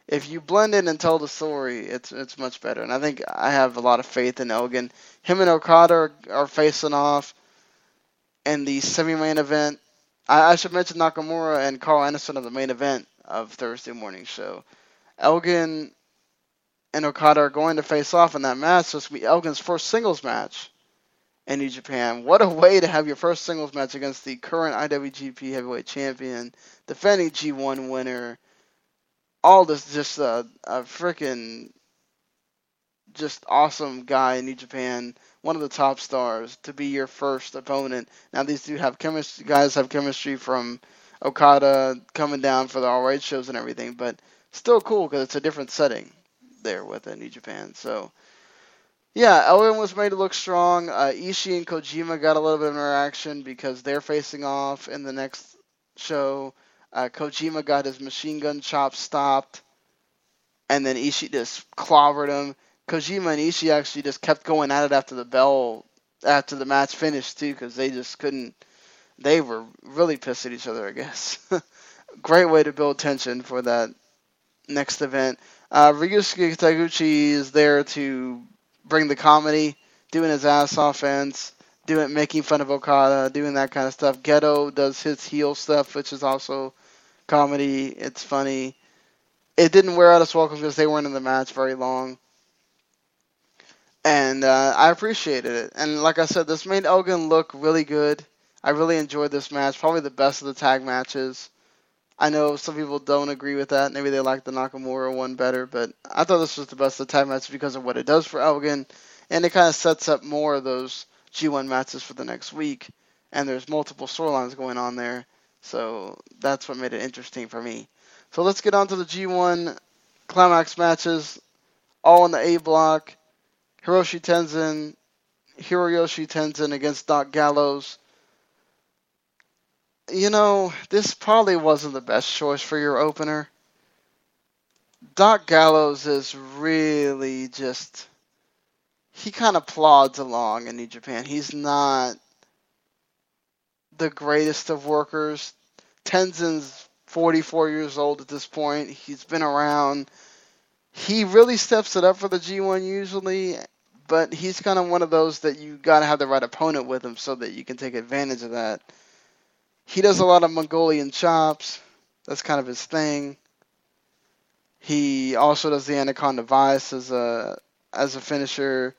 If you blend in and tell the story, it's it's much better. And I think I have a lot of faith in Elgin. Him and Okada are, are facing off in the semi-main event. I, I should mention Nakamura and Karl Anderson of the main event of Thursday morning show. Elgin and Okada are going to face off in that match. Going to be Elgin's first singles match in New Japan. What a way to have your first singles match against the current IWGP Heavyweight Champion, defending G1 winner. All this just a, a freaking just awesome guy in New Japan, one of the top stars to be your first opponent. Now these two have chemistry. Guys have chemistry from Okada coming down for the All Right shows and everything, but still cool because it's a different setting there with it, New Japan. So yeah, Elgin was made to look strong. Uh, Ishii and Kojima got a little bit of interaction because they're facing off in the next show. Uh, Kojima got his machine gun chop stopped, and then Ishii just clobbered him. Kojima and Ishii actually just kept going at it after the bell, after the match finished too, because they just couldn't. They were really pissed at each other, I guess. (laughs) Great way to build tension for that next event. Uh, Ryusuke Taguchi is there to bring the comedy, doing his ass offense, doing making fun of Okada, doing that kind of stuff. Gedo does his heel stuff, which is also comedy. It's funny. It didn't wear out its welcome because they weren't in the match very long. And uh, I appreciated it. And like I said, this made Elgin look really good. I really enjoyed this match. Probably the best of the tag matches. I know some people don't agree with that. Maybe they like the Nakamura one better, but I thought this was the best of the tag match because of what it does for Elgin, and it kind of sets up more of those G1 matches for the next week. And there's multiple storylines going on there, so that's what made it interesting for me. So let's get on to the G1 climax matches, all in the A block. Hiroshi Tenzan, Hiroyoshi Tenzan against Doc Gallows you know, this probably wasn't the best choice for your opener. Doc Gallows is really just. He kind of plods along in New Japan. He's not the greatest of workers. Tenzan's 44 years old at this point. He's been around. He really steps it up for the G1 usually, but he's kind of one of those that you got to have the right opponent with him so that you can take advantage of that he does a lot of Mongolian chops. That's kind of his thing. He also does the Anaconda Vice as a as a finisher.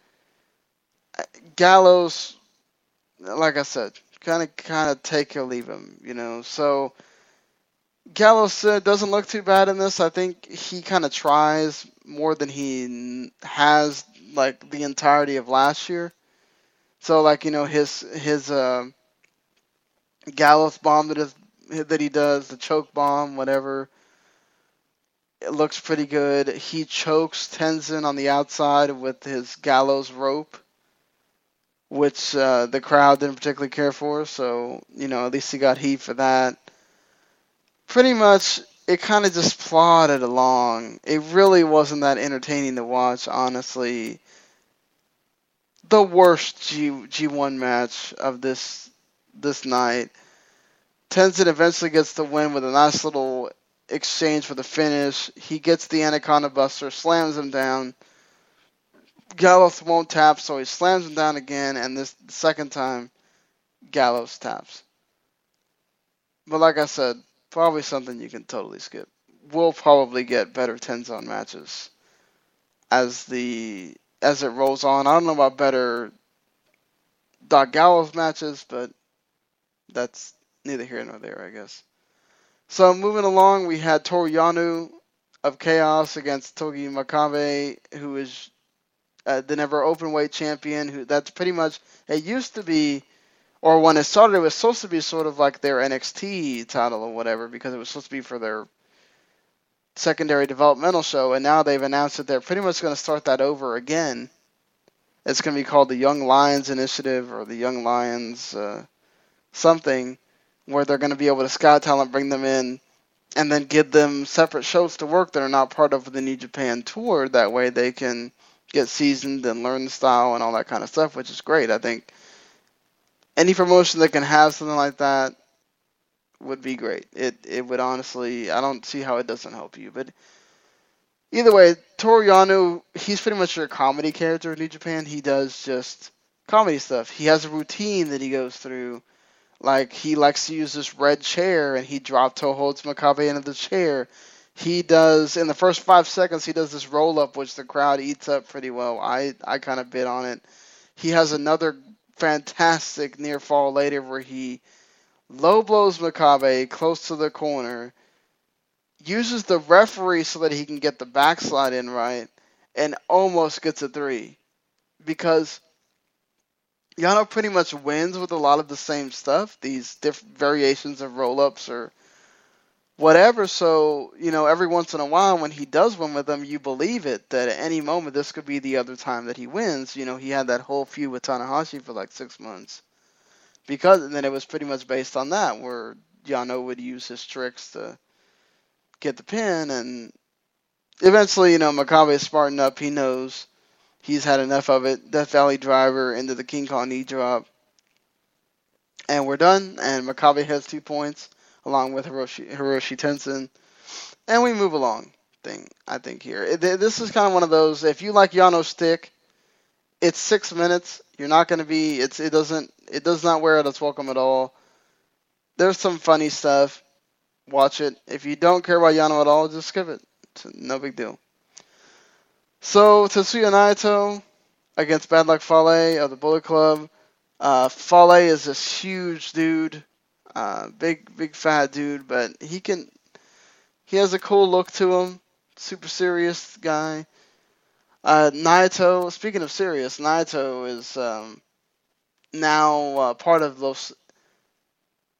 Gallows, like I said, kind of kind of take or leave him, you know. So Gallows uh, doesn't look too bad in this. I think he kind of tries more than he has like the entirety of last year. So like you know his his uh, Gallows bomb that is that he does the choke bomb whatever. It looks pretty good. He chokes Tenzan on the outside with his gallows rope, which uh, the crowd didn't particularly care for. So you know at least he got heat for that. Pretty much it kind of just plodded along. It really wasn't that entertaining to watch, honestly. The worst G G1 match of this this night. Tenzan eventually gets the win with a nice little exchange for the finish. He gets the Anaconda Buster, slams him down. Gallows won't tap, so he slams him down again, and this second time, Gallows taps. But like I said, probably something you can totally skip. We'll probably get better Tenzan matches as the as it rolls on. I don't know about better Doc Gallows matches, but that's neither here nor there, I guess. So moving along, we had Toru of Chaos against Togi Makabe, who is uh, the never open weight champion. Who that's pretty much it used to be or when it started, it was supposed to be sort of like their NXT title or whatever because it was supposed to be for their secondary developmental show, and now they've announced that they're pretty much going to start that over again. It's going to be called the Young Lions Initiative or the Young Lions uh, something, where they're going to be able to scout talent, bring them in, and then give them separate shows to work that are not part of the New Japan tour. That way they can get seasoned and learn the style and all that kind of stuff, which is great. I think any promotion that can have something like that would be great. It it would honestly, I don't see how it doesn't help you. But either way, Toru Yano, he's pretty much your comedy character in New Japan. He does just comedy stuff. He has a routine that he goes through. Like he likes to use this red chair, and he drop toe holds Makabe into the chair. He does in the first five seconds. He does this roll up, which the crowd eats up pretty well. I I kind of bit on it. He has another fantastic near fall later where he low blows Makabe close to the corner, uses the referee so that he can get the backslide in right, and almost gets a three. Because Yano pretty much wins with a lot of the same stuff, these different variations of roll ups or whatever. So, you know, every once in a while when he does win with them, you believe it that at any moment this could be the other time that he wins. You know, he had that whole feud with Tanahashi for like six months. Because, and then it was pretty much based on that, where Yano would use his tricks to get the pin, and eventually, you know, Makabe is smarting up. He knows he's had enough of it. Death Valley Driver into the King Kong knee drop. And we're done, and Makabe has two points along with Hiroshi, Hiroshi Tenzan. And we move along. Thing I think here. This is kind of one of those. If you like Yano stick, it's six minutes. You're not going to be. It's it doesn't it does not wear out its welcome at all. There's some funny stuff. Watch it. If you don't care about Yano at all, just skip it. It's no big deal. So Tetsuya Naito against Bad Luck Fale of the Bullet Club. Uh, Fale is this huge dude uh, big, big fat dude, but he can. He has a cool look to him. Super serious guy. Uh, Naito. Speaking of serious, Naito is um, now uh, part of Los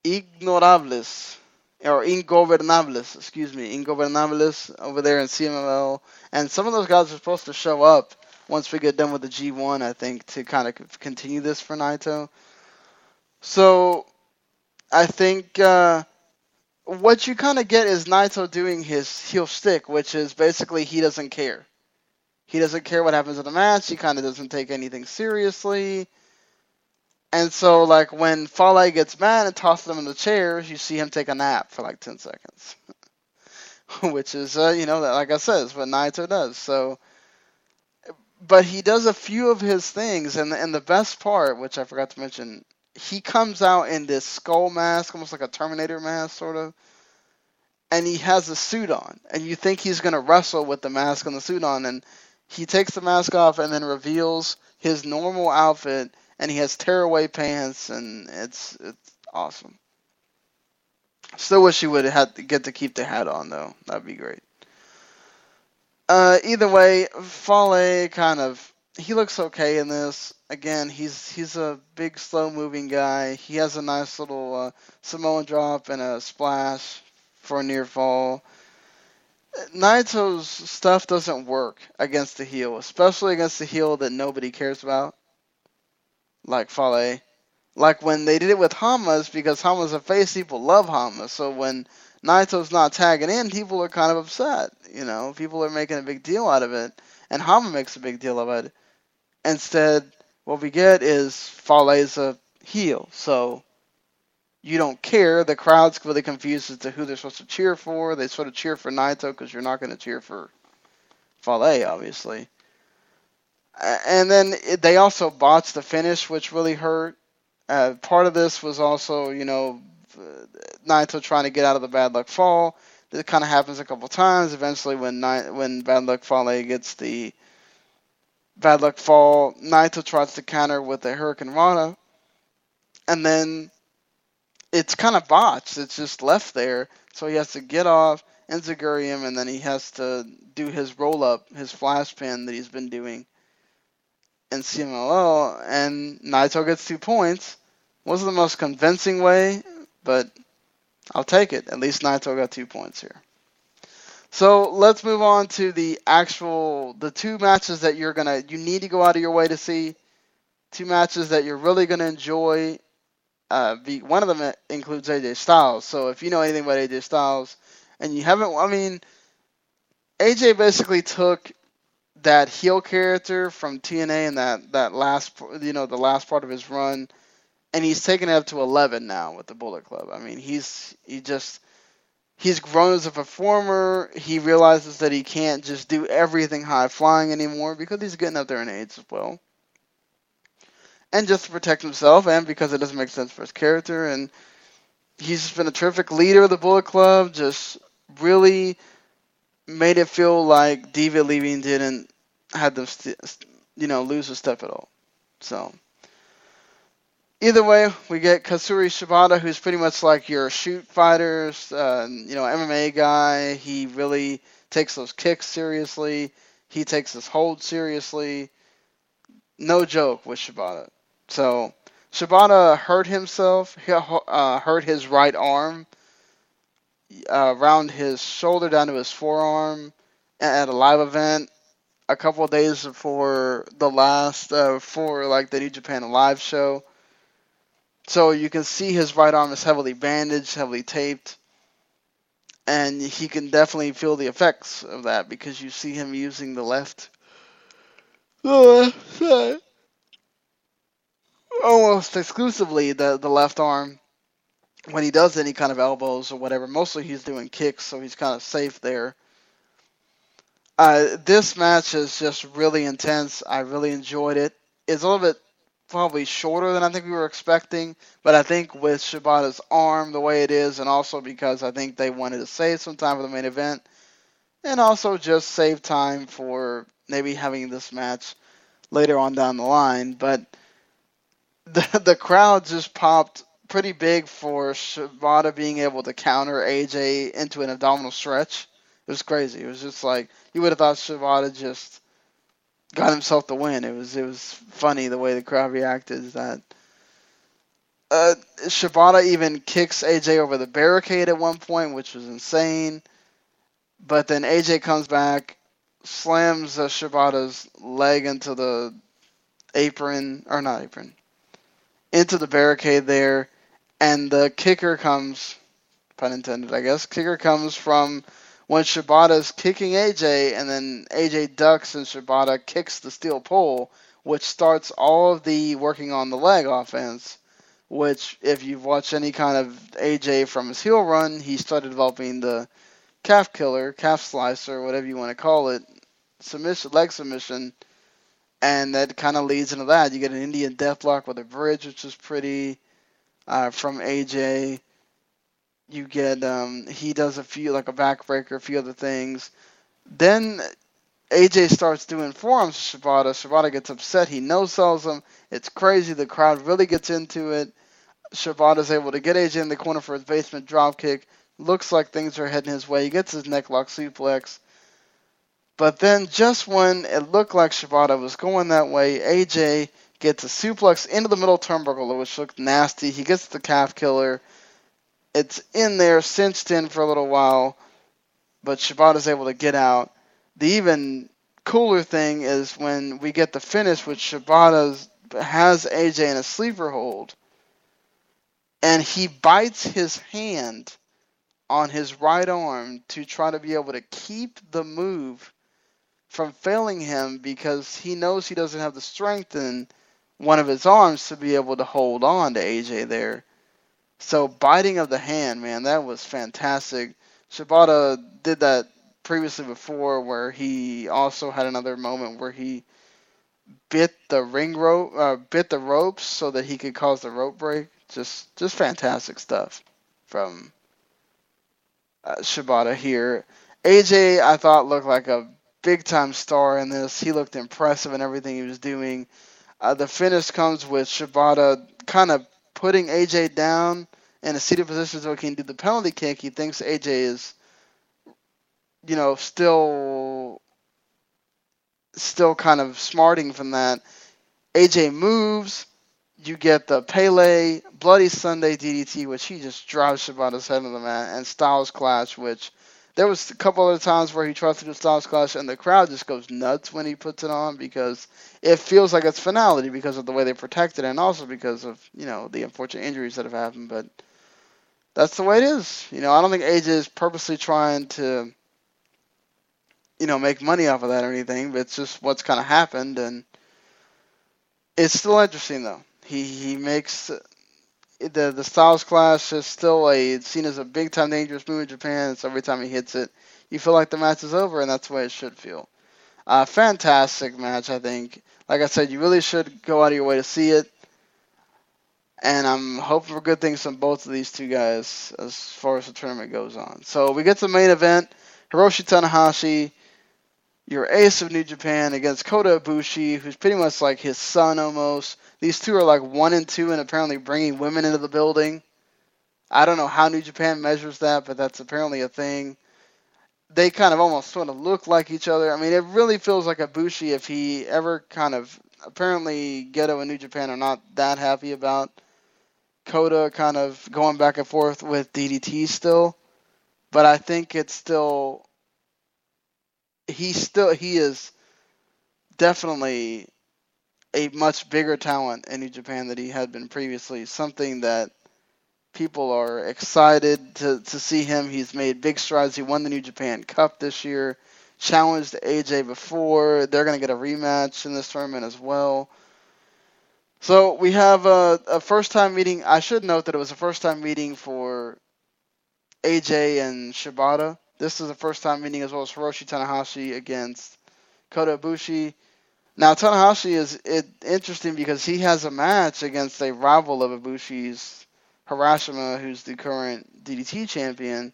Ignorables or Ingobernables. Excuse me, Ingobernables over there in CMLL, and some of those guys are supposed to show up once we get done with the G1. I think to kind of continue this for Naito. So I think uh, what you kind of get is Naito doing his heel stick, which is basically he doesn't care. He doesn't care what happens in the match. He kind of doesn't take anything seriously. And so, like, when Fale gets mad and tosses him in the chairs, you see him take a nap for like 10 seconds. (laughs) which is, uh, you know, like I said, is what Naito does. So, but he does a few of his things, and, and the best part, which I forgot to mention, he comes out in this skull mask, almost like a Terminator mask, sort of, and he has a suit on, and you think he's gonna wrestle with the mask and the suit on, and he takes the mask off and then reveals his normal outfit, and he has tearaway pants, and it's it's awesome. Still wish he would have to get to keep the hat on though. That'd be great. Uh, either way, Fale kind of he looks okay in this. Again, he's he's a big, slow-moving guy. He has a nice little uh, Samoan drop and a splash for a near fall. Naito's stuff doesn't work against the heel, especially against the heel that nobody cares about, like Fale. Like when they did it with Honma's, because Honma's a face, people love Honma's. So when Naito's not tagging in, people are kind of upset. You know, people are making a big deal out of it, and Honma makes a big deal of it. Instead, what we get is Fale's a heel, so you don't care. The crowd's really confused as to who they're supposed to cheer for. They sort of cheer for Naito because you're not going to cheer for Fale, obviously. And then they also botched the finish, which really hurt. Uh, part of this was also, you know, Naito trying to get out of the bad luck fall. This kind of happens a couple times. Eventually, when when bad luck Fale gets the bad luck fall, Naito tries to counter with a hurricanrana, and then it's kind of botched. It's just left there, so he has to get off enziguri him, and then he has to do his roll up, his flash pin that he's been doing in CMLL, and Naito gets two points. Wasn't the most convincing way, but I'll take it. At least Naito got two points here. So let's move on to the actual the two matches that you're gonna you need to go out of your way to see. Two matches that you're really gonna enjoy. Uh, be, one of them includes AJ Styles. So if you know anything about AJ Styles, and you haven't, I mean, AJ basically took that heel character from TNA and that that last you know the last part of his run, and he's taken it up to 11 now with the Bullet Club. I mean, he's he just he's grown as a performer. He realizes that he can't just do everything high flying anymore because he's getting up there in age as well. And just to protect himself, and because it doesn't make sense for his character, and he's been a terrific leader of the Bullet Club. Just really made it feel like Devitt leaving didn't have them, st- you know, lose a step at all. So either way, we get Katsuyori Shibata, who's pretty much like your shoot fighters, uh, you know, MMA guy. He really takes those kicks seriously. He takes his hold seriously. No joke with Shibata. So Shibata hurt himself. He uh, hurt his right arm uh, around his shoulder down to his forearm at a live event a couple days before the last uh, for like the New Japan Live show. So you can see his right arm is heavily bandaged, heavily taped, and he can definitely feel the effects of that because you see him using the left, almost exclusively the the left arm. When he does any kind of elbows or whatever, mostly he's doing kicks, so he's kind of safe there. Uh, this match is just really intense. I really enjoyed it. It's a little bit probably shorter than I think we were expecting. But I think with Shibata's arm the way it is, and also because I think they wanted to save some time for the main event, and also just save time for maybe having this match later on down the line. But (laughs) the the crowd just popped pretty big for Shibata being able to counter AJ into an abdominal stretch. It was crazy. It was just like you would have thought Shibata just got himself the win. It was it was funny the way the crowd reacted. That uh, Shibata even kicks AJ over the barricade at one point, which was insane. But then AJ comes back, slams uh, Shibata's leg into the apron or not apron, into the barricade there, and the kicker comes, pun intended, I guess. Kicker comes from when Shibata's kicking AJ, and then AJ ducks and Shibata kicks the steel pole, which starts all of the working on the leg offense. Which, if you've watched any kind of AJ from his heel run, he started developing the calf killer, calf slicer, whatever you want to call it, submission, leg submission, and that kind of leads into that. You get an Indian deathlock with a bridge, which is pretty uh, from AJ. You get um, he does a few like a backbreaker, a few other things. Then AJ starts doing forearms to Shibata. Shibata gets upset. He no sells him. It's crazy. The crowd really gets into it. Shibata's able to get AJ in the corner for his basement dropkick. Looks like things are heading his way. He gets his neck lock suplex. But then, just when it looked like Shibata was going that way, AJ gets a suplex into the middle turnbuckle, which looked nasty. He gets the calf killer. It's in there, cinched in for a little while, but Shibata's able to get out. The even cooler thing is when we get the finish, which Shibata has AJ in a sleeper hold, and he bites his hand on his right arm to try to be able to keep the move from failing him because he knows he doesn't have the strength in one of his arms to be able to hold on to AJ there. So biting of the hand, man, that was fantastic. Shibata did that previously before where he also had another moment where he bit the ring rope, uh, bit the ropes so that he could cause the rope break. Just, just fantastic stuff from uh, Shibata here. AJ, I thought looked like a big time star in this. He looked impressive in everything he was doing. Uh, the finish comes with Shibata kind of putting AJ down in a seated position so he can do the penalty kick. He thinks AJ is, you know, still, still kind of smarting from that. AJ moves. You get the Pele Bloody Sunday DDT, which he just drives Shibata's head on the mat, and Styles Clash, which there was a couple other times where he tries to do Styles Clash, and the crowd just goes nuts when he puts it on because it feels like it's finality because of the way they protect it, and also because of you know the unfortunate injuries that have happened. But that's the way it is. You know, I don't think AJ is purposely trying to you know make money off of that or anything, but it's just what's kind of happened, and it's still interesting though. He he makes the the Styles Clash is still a seen as a big time dangerous move in Japan. So every time he hits it, you feel like the match is over, and that's the way it should feel. Uh, fantastic match, I think. Like I said, you really should go out of your way to see it. And I'm hoping for good things from both of these two guys as far as the tournament goes on. So we get to the main event. Hiroshi Tanahashi, your ace of New Japan, against Kota Ibushi, who's pretty much like his son almost. These two are like one and two, and apparently bringing women into the building. I don't know how New Japan measures that, but that's apparently a thing. They kind of almost sort of look like each other. I mean, it really feels like Ibushi if he ever kind of. Apparently, Gedo and New Japan are not that happy about Kota kind of going back and forth with DDT still, but I think it's still. He still he is definitely a much bigger talent in New Japan than he had been previously. Something that people are excited to, to see him. He's made big strides. He won the New Japan Cup this year, challenged AJ before. They're going to get a rematch in this tournament as well. So we have a, a first time meeting. I should note that it was a first time meeting for AJ and Shibata. This is a first time meeting as well as Hiroshi Tanahashi against Kota Ibushi. Now Tanahashi is it, interesting because he has a match against a rival of Ibushi's, Harashima, who's the current DDT champion,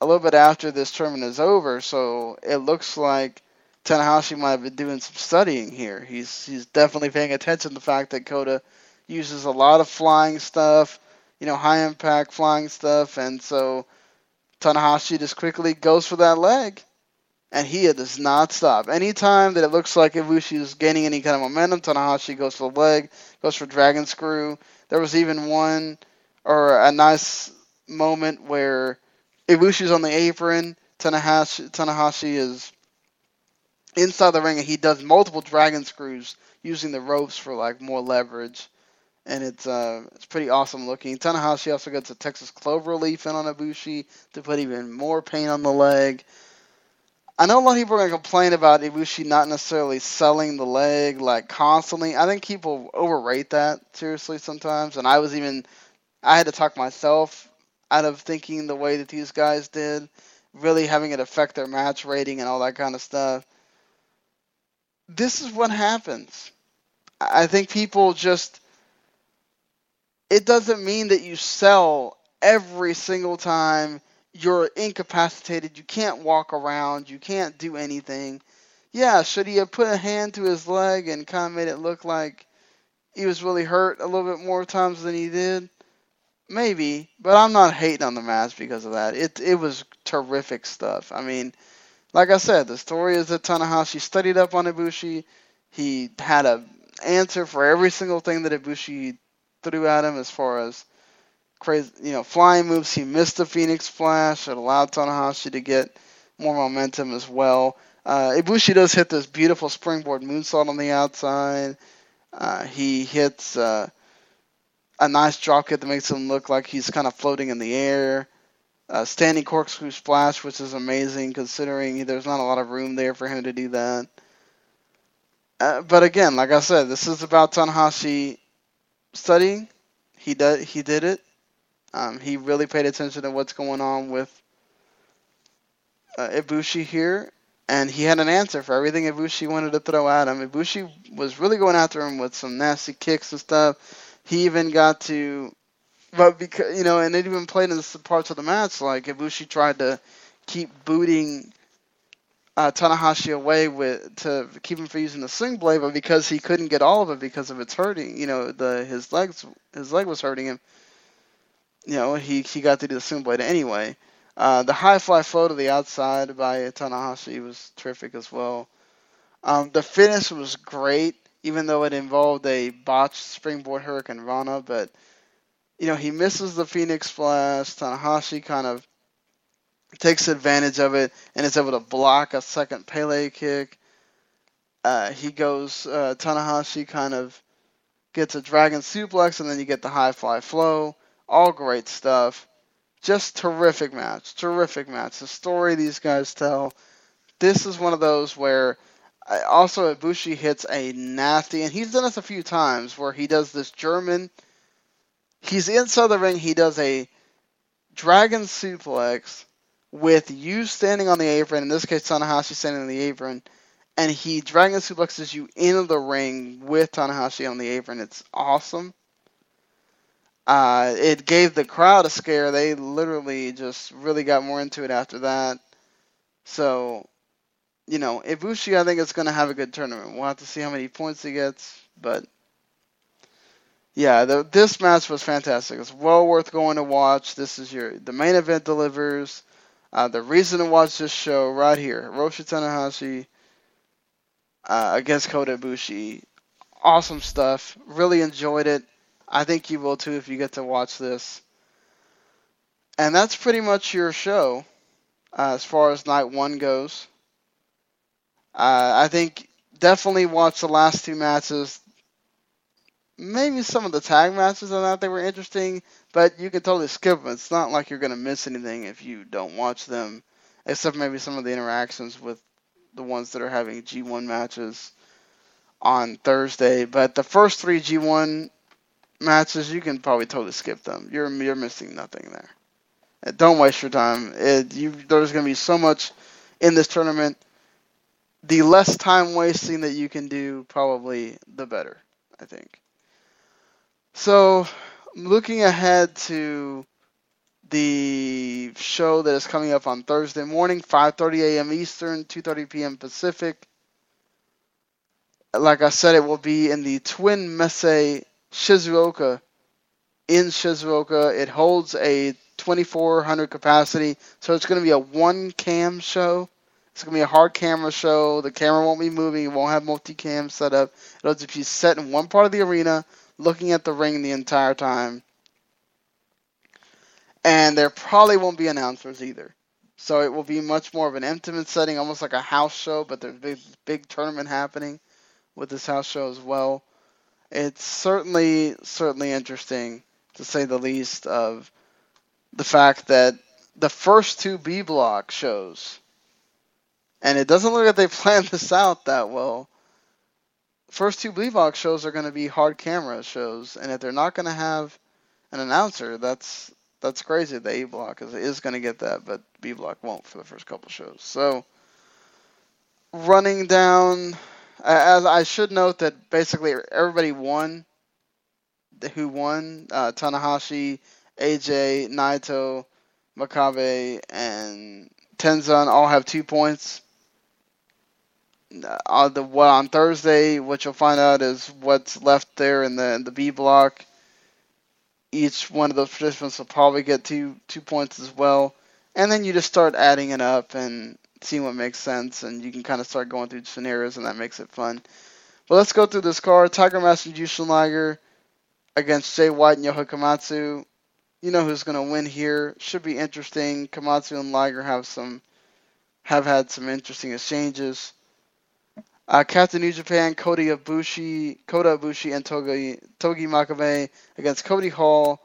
a little bit after this tournament is over. So it looks like Tanahashi might have been doing some studying here. He's he's definitely paying attention to the fact that Kota uses a lot of flying stuff, you know, high impact flying stuff, and so Tanahashi just quickly goes for that leg and he does not stop. Anytime that it looks like Ibushi is gaining any kind of momentum, Tanahashi goes for the leg, goes for dragon screw. There was even one or a nice moment where Ibushi's on the apron, Tanahashi, Tanahashi is inside the ring, and he does multiple dragon screws using the ropes for like more leverage. And it's uh, it's pretty awesome looking. Tanahashi also gets a Texas clover leaf in on Ibushi to put even more pain on the leg. I know a lot of people are going to complain about Ibushi not necessarily selling the leg like constantly. I think people overrate that seriously sometimes, and I was even I had to talk myself out of thinking the way that these guys did, really having it affect their match rating and all that kind of stuff. This is what happens. I think people just it doesn't mean that you sell every single time you're incapacitated. You can't walk around. You can't do anything. Yeah, should he have put a hand to his leg and kind of made it look like he was really hurt a little bit more times than he did? Maybe, but I'm not hating on the match because of that. It it was terrific stuff. I mean, like I said, the story is that Tanahashi studied up on Ibushi. He had a answer for every single thing that Ibushi threw at him as far as crazy, you know, flying moves. He missed the Phoenix Splash. It allowed Tanahashi to get more momentum as well. Uh, Ibushi does hit this beautiful springboard moonsault on the outside. Uh, he hits uh, a nice drop kick that makes him look like he's kind of floating in the air. Uh, standing corkscrew splash, which is amazing considering there's not a lot of room there for him to do that. Uh, but again, like I said, this is about Tanahashi studying. He did he did it. Um, he really paid attention to what's going on with uh, Ibushi here, and he had an answer for everything Ibushi wanted to throw at him. Ibushi was really going after him with some nasty kicks and stuff. He even got to, but because you know, and it even played in parts of the match like Ibushi tried to keep booting uh, Tanahashi away with to keep him from using the sling blade, but because he couldn't get all of it because of its hurting, you know, the his legs his leg was hurting him. You know, he he got to do the sling blade anyway. Uh, the high fly flow to the outside by Tanahashi was terrific as well. Um, the finish was great, even though it involved a botched springboard hurricanrana. But you know, he misses the Phoenix Splash. Tanahashi kind of takes advantage of it and is able to block a second Pele kick. Uh, he goes, uh, Tanahashi kind of gets a dragon suplex, and then you get the high fly flow. All great stuff. Just terrific match. Terrific match. The story these guys tell. This is one of those where uh, also Ibushi hits a nasty, and he's done this a few times, where he does this German. He's inside the ring. He does a dragon suplex with you standing on the apron, in this case Tanahashi standing on the apron, and he dragon suplexes you into the ring with Tanahashi on the apron. It's awesome. Uh, it gave the crowd a scare. They literally just really got more into it after that. So, you know, Ibushi, I think is going to have a good tournament. We'll have to see how many points he gets, but yeah, the, this match was fantastic. It's well worth going to watch. This is your the main event delivers. Uh, the reason to watch this show right here, Hiroshi Tanahashi uh, against Kota Ibushi. Awesome stuff. Really enjoyed it. I think you will too if you get to watch this. And that's pretty much your show uh, as far as night one goes. Uh, I think definitely watch the last two matches. Maybe some of the tag matches I thought they were interesting, but you can totally skip them. It's not like you're going to miss anything if you don't watch them, except maybe some of the interactions with the ones that are having G1 matches on Thursday. But the first three G1 matches, you can probably totally skip them. You're you're missing nothing there. Don't waste your time. It, you, there's going to be so much in this tournament. The less time wasting that you can do, probably the better. I think. So, I'm looking ahead to the show that is coming up on Thursday morning, 5:30 a.m. Eastern, 2:30 p.m. Pacific. Like I said, it will be in the Twin Messe Shizuoka. In Shizuoka, it holds a 2,400 capacity, so it's going to be a one cam show. It's going to be a hard camera show. The camera won't be moving. It won't have multi-cam set up. It'll just be set in one part of the arena, looking at the ring the entire time. And there probably won't be announcers either. So it will be much more of an intimate setting, almost like a house show, but there's a big, big tournament happening with this house show as well. It's certainly, certainly interesting, to say the least, of the fact that the first two B block shows, and it doesn't look like they (laughs) planned this out that well, first two B block shows are going to be hard camera shows, and if they're not going to have an announcer, that's that's crazy. The A block is is going to get that, but B block won't for the first couple shows. So running down, as I should note that basically everybody won who won. Uh, Tanahashi, AJ, Naito, Makabe, and Tenzan all have two points. Uh, the what on Thursday, what you'll find out is what's left there in the in the B block. Each one of those participants will probably get two two points as well, and then you just start adding it up and seeing what makes sense, and you can kind of start going through scenarios, and that makes it fun. But let's go through this card. Tiger Mask and Jushin Liger against Jay White and Yohei Komatsu. You know who's going to win here. Should be interesting. Komatsu and Liger have some have had some interesting exchanges. Uh, Captain New Japan, Kota Ibushi, Kota Ibushi, and Togi, Togi Makabe against Cody Hall,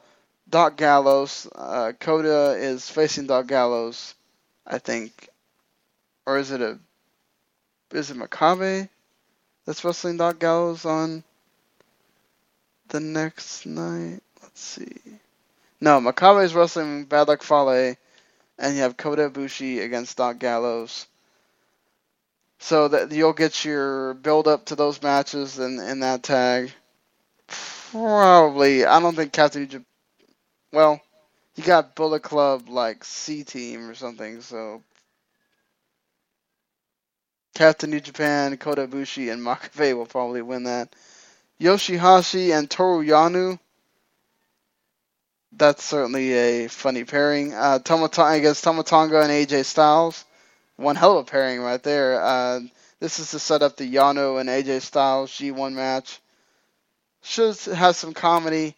Doc Gallows. Uh, Kota is facing Doc Gallows, I think, or is it a is it Makabe that's wrestling Doc Gallows on the next night? Let's see. No, Makabe is wrestling Bad Luck Fale, and you have Kota Ibushi against Doc Gallows. So that you'll get your build up to those matches in, in that tag. Probably, I don't think Captain Egypt. Well, you got Bullet Club like C Team or something, so Captain New Japan, Kota Ibushi, and Makabe will probably win that. Yoshihashi and Toru Yano. That's certainly a funny pairing. Uh, Tama Tonga against Tama Tonga and AJ Styles one hell of a pairing right there. Uh, this is to set up the Yano and AJ Styles G1 match. Should have some comedy.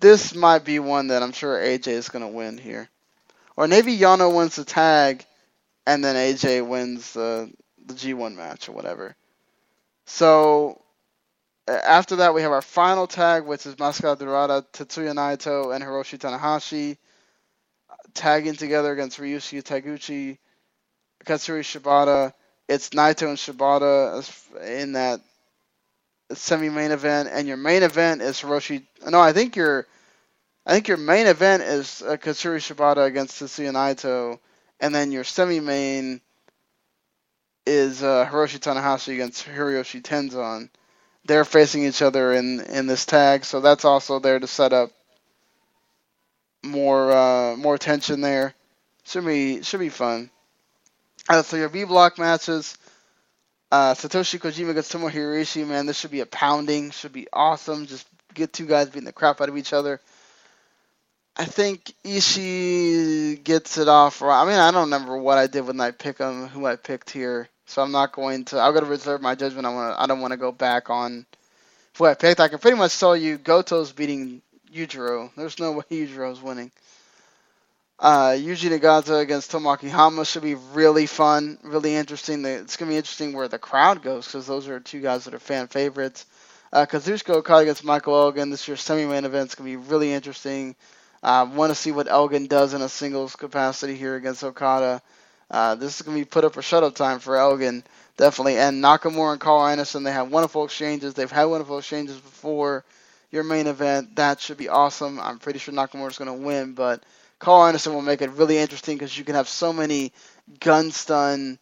This might be one that I'm sure AJ is going to win here. Or maybe Yano wins the tag and then AJ wins the, the G1 match or whatever. So after that, we have our final tag, which is Mascara Dorada, Tetsuya Naito, and Hiroshi Tanahashi tagging together against Ryusuke Taguchi Katsuyori Shibata. It's Naito and Shibata in that semi-main event, and your main event is Hiroshi. No, I think your, I think your main event is uh, Katsuyori Shibata against Tetsuya Naito, and then your semi-main is uh, Hiroshi Tanahashi against Hiroyoshi Tenzan. They're facing each other in in this tag, so that's also there to set up more uh, more tension there. Should be should be fun. Uh, so your B block matches, uh, Satoshi Kojima against Tomohiro Ishii, man, this should be a pounding. Should be awesome. Just get two guys beating the crap out of each other. I think Ishii gets it off. Right. I mean, I don't remember what I did when I pick him, who I picked here, so I'm not going to. I'm going to reserve my judgment. I want. I don't want to go back on who I picked. I can pretty much tell you Goto's beating Yujiro. There's no (laughs) way Yujiro's winning. Uh, Yuji Nagata against Tomoaki Honma should be really fun, really interesting. It's going to be interesting where the crowd goes because those are two guys that are fan favorites. Uh, Kazuchika Okada against Michael Elgin. This year's semi-main event is going to be really interesting. Uh, Want to see what Elgin does in a singles capacity here against Okada. Uh, this is going to be put up for shut-up time for Elgin, definitely. And Nakamura and Karl Anderson, they have wonderful exchanges. They've had wonderful exchanges before your main event. That should be awesome. I'm pretty sure Nakamura is going to win, but Karl Anderson will make it really interesting because you can have so many gun stun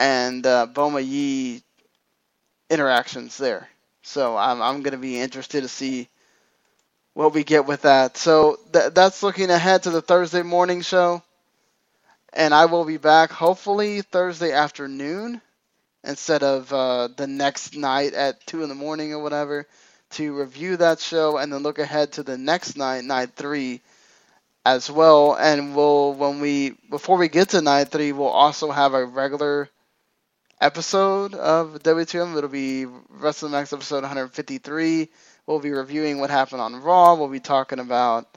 and uh, Boma Ye interactions there. So I'm, I'm going to be interested to see what we get with that. So th- that's looking ahead to the Thursday morning show. And I will be back hopefully Thursday afternoon instead of uh, the next night at 2 in the morning or whatever to review that show and then look ahead to the next night, night 3 as well. And we'll when we before we get to night three, we'll also have a regular episode of WTM. It'll be Wrestling Max episode 153. We'll be reviewing what happened on Raw. We'll be talking about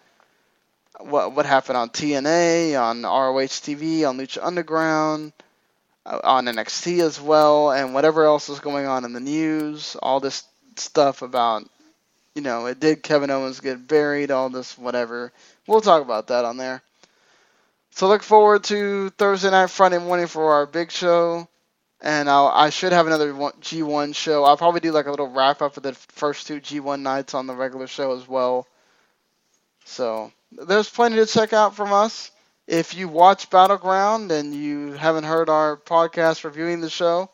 what what happened on TNA, on ROH TV, on Lucha Underground, uh, on NXT as well, and whatever else is going on in the news. All this stuff about, you know, it did Kevin Owens get buried, all this whatever we'll talk about that on there. So look forward to Thursday night, Friday morning for our big show, and I'll, I should have another G1 show. I'll probably do like a little wrap up of the first two G1 nights on the regular show as well. So there's plenty to check out from us. If you watch Battleground and you haven't heard our podcast reviewing the show,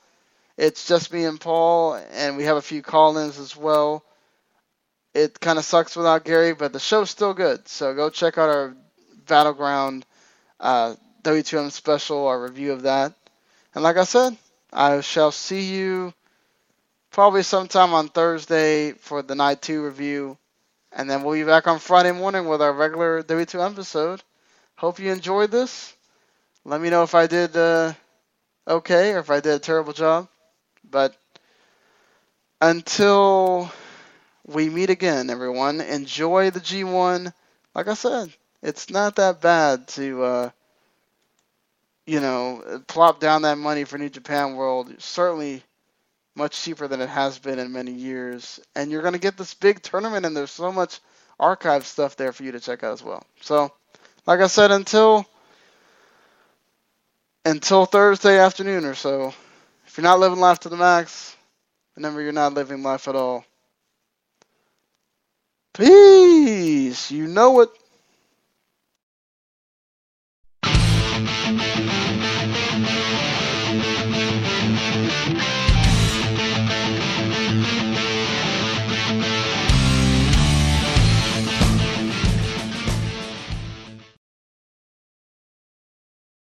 it's just me and Paul, and we have a few call-ins as well it kind of sucks without Gary, but the show's still good. So go check out our Battleground uh, W2M special, our review of that. And like I said, I shall see you probably sometime on Thursday for the night two review. And then we'll be back on Friday morning with our regular W2 episode. Hope you enjoyed this. Let me know if I did uh, okay or if I did a terrible job. But until we meet again, everyone, enjoy the G1. Like I said, it's not that bad to, uh, you know, plop down that money for New Japan World. Certainly much cheaper than it has been in many years. And you're going to get this big tournament, and there's so much archive stuff there for you to check out as well. So, like I said, until until Thursday afternoon or so, if you're not living life to the max, remember you're not living life at all. Peace. You know it.